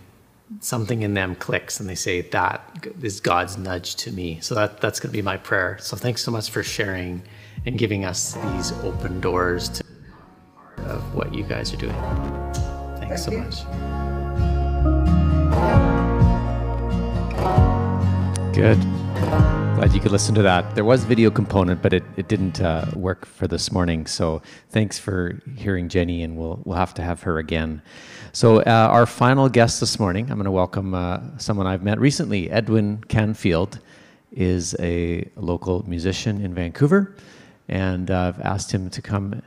something in them clicks and they say, that is God's nudge to me. So that, that's going to be my prayer. So thanks so much for sharing and giving us these open doors to what you guys are doing. Thanks Thank so you. much. Good. Glad you could listen to that. There was video component, but it, it didn't uh, work for this morning. So thanks for hearing Jenny, and we'll we'll have to have her again. So uh, our final guest this morning, I'm going to welcome uh, someone I've met recently. Edwin Canfield is a local musician in Vancouver, and uh, I've asked him to come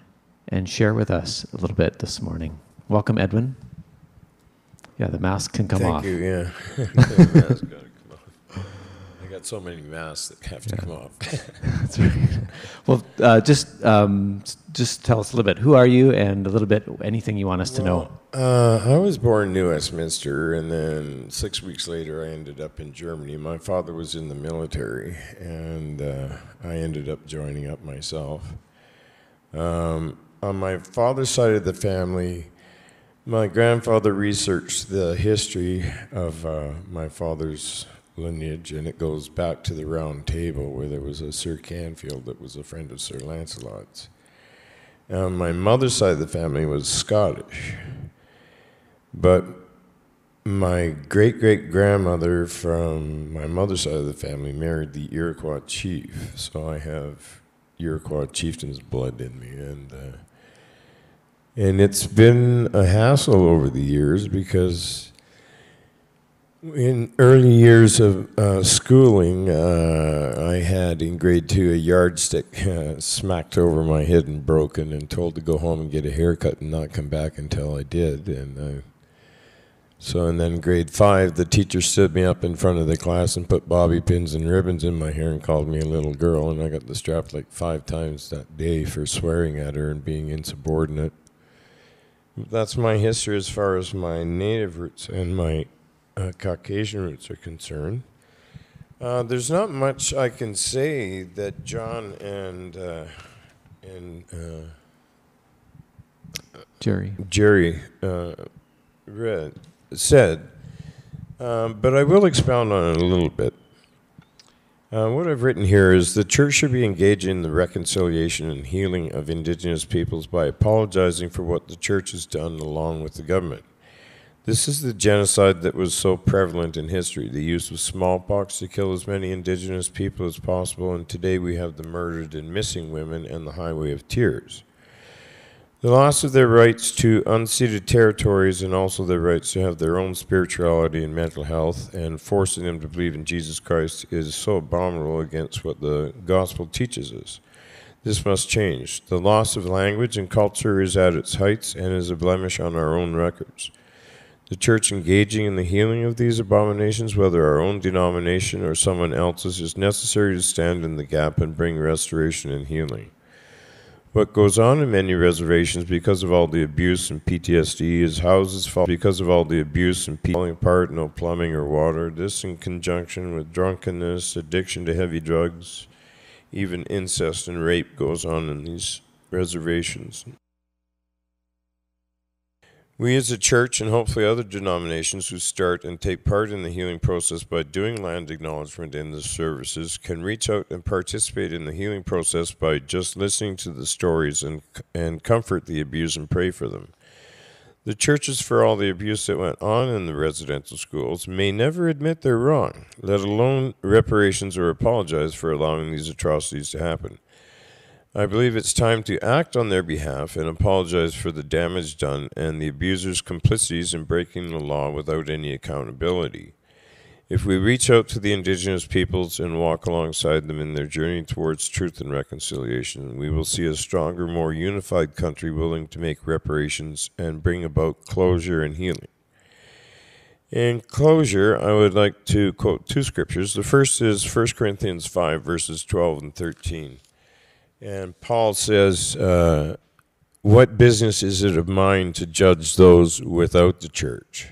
and share with us a little bit this morning. Welcome, Edwin. Yeah, the mask can come Thank off. you. Yeah, the mask gotta come off. I got so many masks that have to come off. That's right. Well, uh, just um, just tell us a little bit. Who are you, and a little bit anything you want us to know. Uh, I was born in New Westminster, and then six weeks later, I ended up in Germany. My father was in the military, and uh, I ended up joining up myself. Um, on my father's side of the family, my grandfather researched the history of uh, my father's lineage, and it goes back to the Round Table, where there was a Sir Canfield that was a friend of Sir Lancelot's. Um, my mother's side of the family was Scottish. But my great great grandmother from my mother's side of the family married the Iroquois chief, so I have Iroquois chieftain's blood in me, and uh, and it's been a hassle over the years because in early years of uh, schooling, uh, I had in grade two a yardstick uh, smacked over my head and broken, and told to go home and get a haircut and not come back until I did. And uh, so, and then grade five, the teacher stood me up in front of the class and put bobby pins and ribbons in my hair and called me a little girl, and I got the strap like five times that day for swearing at her and being insubordinate. That's my history as far as my native roots and my uh, Caucasian roots are concerned. Uh, there's not much I can say that John and uh, and uh, Jerry. Jerry uh, read said, um, but I will expound on it a little bit. Uh, what I've written here is the church should be engaged in the reconciliation and healing of indigenous peoples by apologizing for what the church has done along with the government. This is the genocide that was so prevalent in history, the use of smallpox to kill as many indigenous people as possible, and today we have the murdered and missing women and the highway of tears. The loss of their rights to unceded territories and also their rights to have their own spirituality and mental health and forcing them to believe in Jesus Christ is so abominable against what the gospel teaches us. This must change. The loss of language and culture is at its heights and is a blemish on our own records. The church engaging in the healing of these abominations, whether our own denomination or someone else's, is necessary to stand in the gap and bring restoration and healing. What goes on in many reservations because of all the abuse and PTSD is houses fall because of all the abuse and falling apart, no plumbing or water. This in conjunction with drunkenness, addiction to heavy drugs, even incest and rape goes on in these reservations. We as a church and hopefully other denominations who start and take part in the healing process by doing land acknowledgement in the services can reach out and participate in the healing process by just listening to the stories and, and comfort the abused and pray for them. The churches, for all the abuse that went on in the residential schools, may never admit they're wrong, let alone reparations or apologize for allowing these atrocities to happen. I believe it's time to act on their behalf and apologize for the damage done and the abusers' complicities in breaking the law without any accountability. If we reach out to the indigenous peoples and walk alongside them in their journey towards truth and reconciliation, we will see a stronger, more unified country willing to make reparations and bring about closure and healing. In closure, I would like to quote two scriptures. The first is 1 Corinthians 5, verses 12 and 13. And Paul says, uh, What business is it of mine to judge those without the church?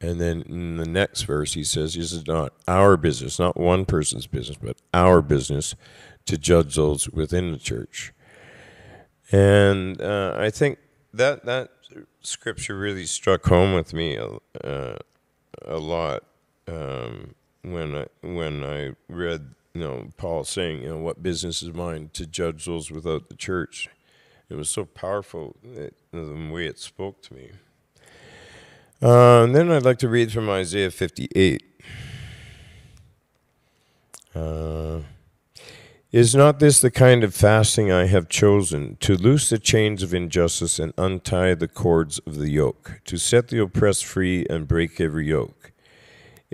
And then in the next verse, he says, Is it not our business, not one person's business, but our business to judge those within the church? And uh, I think that that scripture really struck home with me uh, a lot um, when I when I read you know Paul saying you know what business is mine to judge those without the church. It was so powerful that, the way it spoke to me. Uh, and then I'd like to read from Isaiah 58. Uh, is not this the kind of fasting I have chosen, to loose the chains of injustice and untie the cords of the yoke, to set the oppressed free and break every yoke?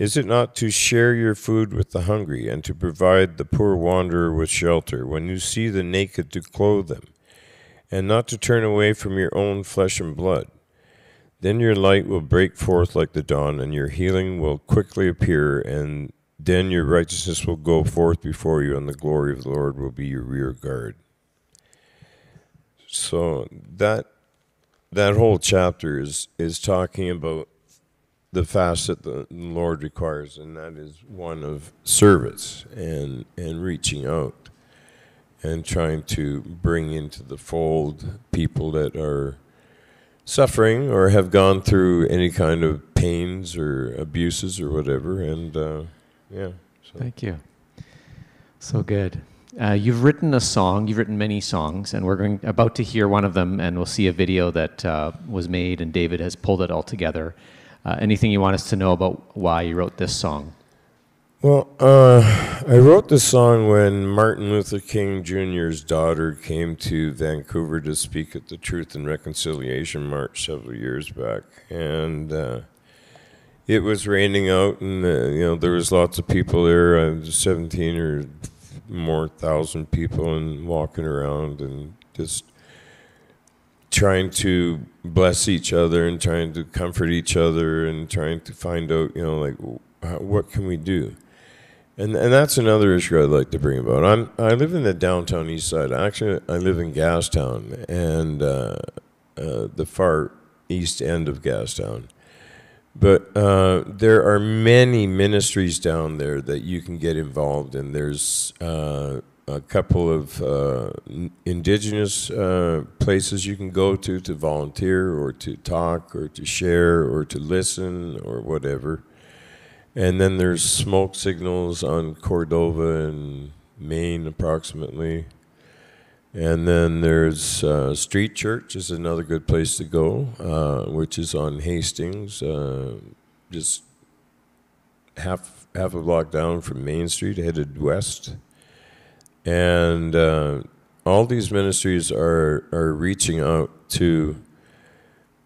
Is it not to share your food with the hungry, and to provide the poor wanderer with shelter, when you see the naked to clothe them, and not to turn away from your own flesh and blood? Then your light will break forth like the dawn, and your healing will quickly appear, and then your righteousness will go forth before you, and the glory of the Lord will be your rear guard. So that that whole chapter is is talking about the fast that the Lord requires, and that is one of service and and reaching out and trying to bring into the fold people that are suffering or have gone through any kind of pains or abuses or whatever, and uh, yeah. So. Thank you. So good. Uh, you've written a song. You've written many songs, and we're going about to hear one of them, and we'll see a video that uh, was made, and David has pulled it all together. Uh, anything you want us to know about why you wrote this song? Well, uh, I wrote this song when Martin Luther King Jr.'s daughter came to Vancouver to speak at the Truth and Reconciliation March several years back, and uh, it was raining out, and uh, you know there was lots of people there. Was seventeen or more thousand people, and walking around and just trying to bless each other and trying to comfort each other and trying to find out, you know, like what can we do and and that's another issue I'd like to bring about. I'm I live in the downtown east side. Actually, I live in Gastown and uh, uh, the far east end of Gastown. But uh, there are many ministries down there that you can get involved in. There's uh, a couple of uh, indigenous uh, places you can go to to volunteer or to talk or to share or to listen or whatever. And then there's smoke signals on Cordova and Main, approximately. And then there's uh, Street Church is another good place to go, uh, which is on Hastings, uh, just half half a block down from Main Street, headed west. And uh, all these ministries are are reaching out to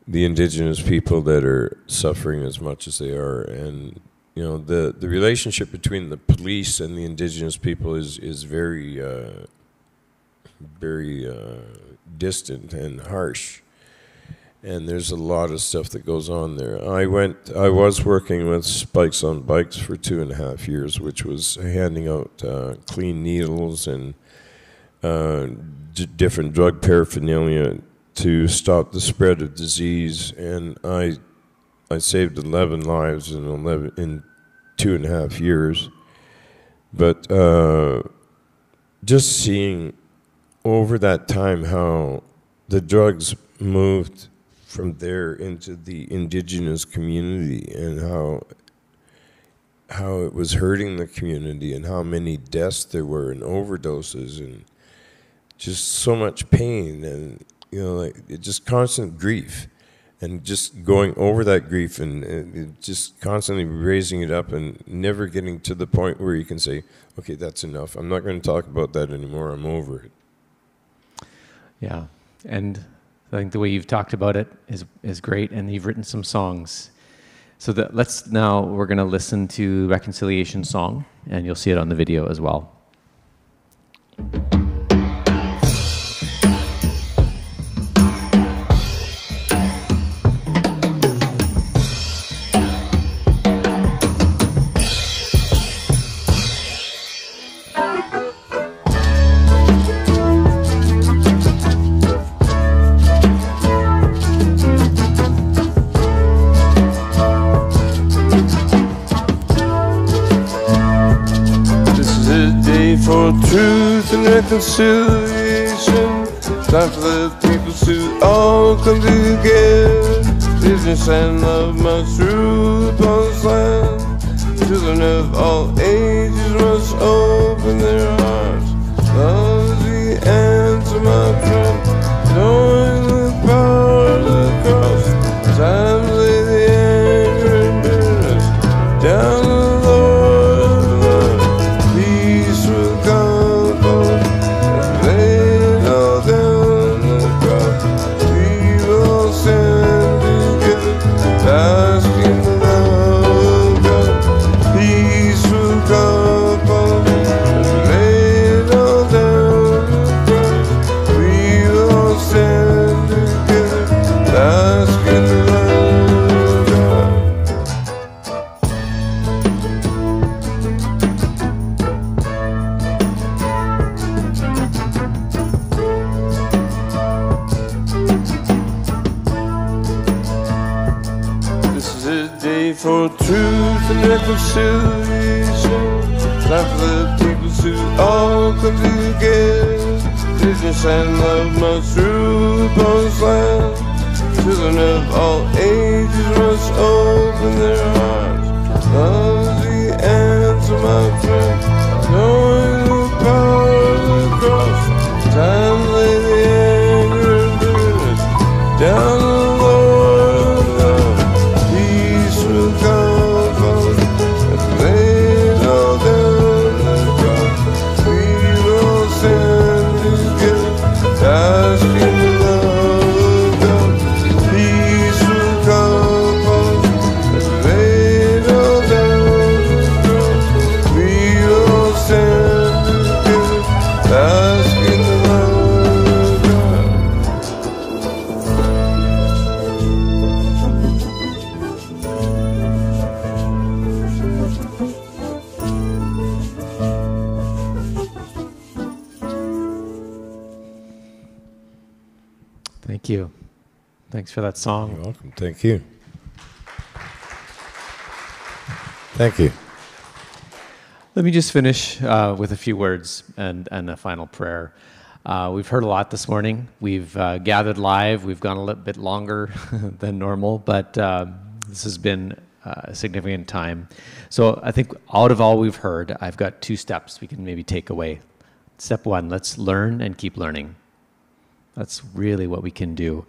the indigenous people that are suffering as much as they are, and you know the the relationship between the police and the indigenous people is is very uh, very uh, distant and harsh and there's a lot of stuff that goes on there i went i was working with spikes on bikes for two and a half years which was handing out uh, clean needles and uh, d- different drug paraphernalia to stop the spread of disease and i I saved 11 lives in 11 in two and a half years. But uh, just seeing over that time how the drugs moved from there into the indigenous community and how how it was hurting the community and how many deaths there were and overdoses and just so much pain and you know like just constant grief and just going over that grief and, and, just constantly raising it up and never getting to the point where you can say, okay, that's enough. I'm not going to talk about that anymore. I'm over it. Yeah. And I think the way you've talked about it is, is great. And you've written some songs. So that, let's now, we're going to listen to Reconciliation Song, and you'll see it on the video as well. Reconciliation. Time for the people to all come together. Business and love must rule upon this land. Children of all ages must open their hearts. For truth and reconciliation. Time for the people to all come together. Business and love must rule upon this land. Children of all ages must open their hearts. Love's the answer, my friend. Knowing the power of the cross. Time lay the anger and bitterness down for that song. You're welcome. Thank you. Thank you. Let me just finish uh, with a few words and, and a final prayer. Uh, we've heard a lot this morning. We've uh, gathered live. We've gone a little bit longer than normal, but uh, this has been uh, a significant time. So I think out of all we've heard, I've got two steps we can maybe take away. Step one, let's learn and keep learning. That's really what we can do.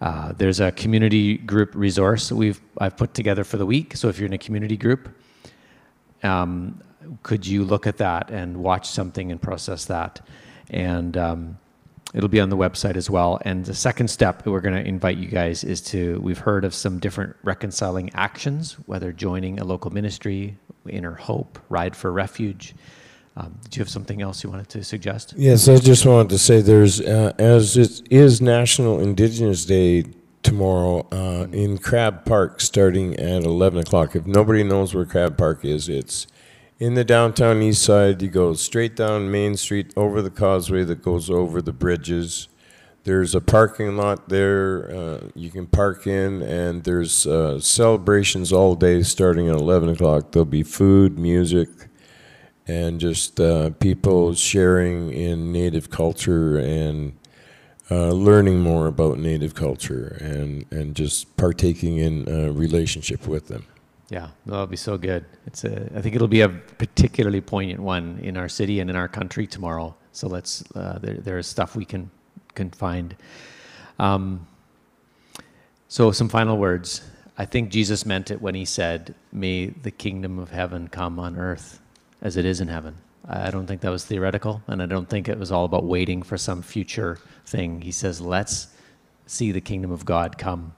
Uh, there's a community group resource we've I've put together for the week. So if you're in a community group, um, could you look at that and watch something and process that? And um, it'll be on the website as well. And the second step we're going to invite you guys is to we've heard of some different reconciling actions, whether joining a local ministry, Inner Hope, Ride for Refuge. Um, did you have something else you wanted to suggest? Yes, I just wanted to say there's, uh, as it is National Indigenous Day tomorrow uh, in Crab Park starting at 11 o'clock. If nobody knows where Crab Park is, it's in the downtown east side. You go straight down Main Street over the causeway that goes over the bridges. There's a parking lot there uh, you can park in, and there's uh, celebrations all day starting at 11 o'clock. There'll be food, music, and just uh, people sharing in Native culture and uh, learning more about Native culture and, and just partaking in a relationship with them. Yeah, that'll be so good. It's a, I think it'll be a particularly poignant one in our city and in our country tomorrow. So let's, uh, there, there is stuff we can, can find. Um, so some final words. I think Jesus meant it when he said, may the kingdom of heaven come on earth as it is in heaven. I don't think that was theoretical, and I don't think it was all about waiting for some future thing. He says, let's see the kingdom of God come.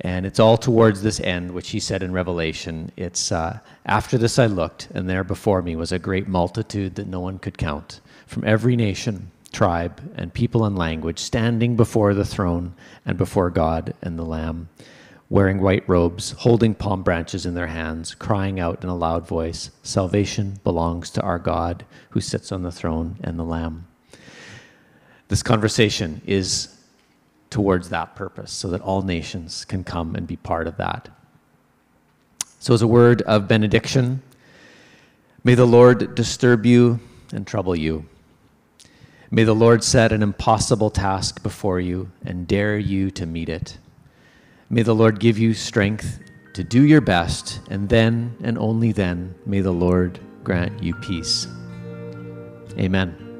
And it's all towards this end, which he said in Revelation. It's uh, after this I looked, and there before me was a great multitude that no one could count, from every nation, tribe, and people and language, standing before the throne and before God and the Lamb, wearing white robes, holding palm branches in their hands, crying out in a loud voice Salvation belongs to our God who sits on the throne and the Lamb. This conversation is towards that purpose so that all nations can come and be part of that. So, as a word of benediction, may the Lord disturb you and trouble you. May the Lord set an impossible task before you and dare you to meet it. May the Lord give you strength to do your best, and then and only then may the Lord grant you peace. Amen.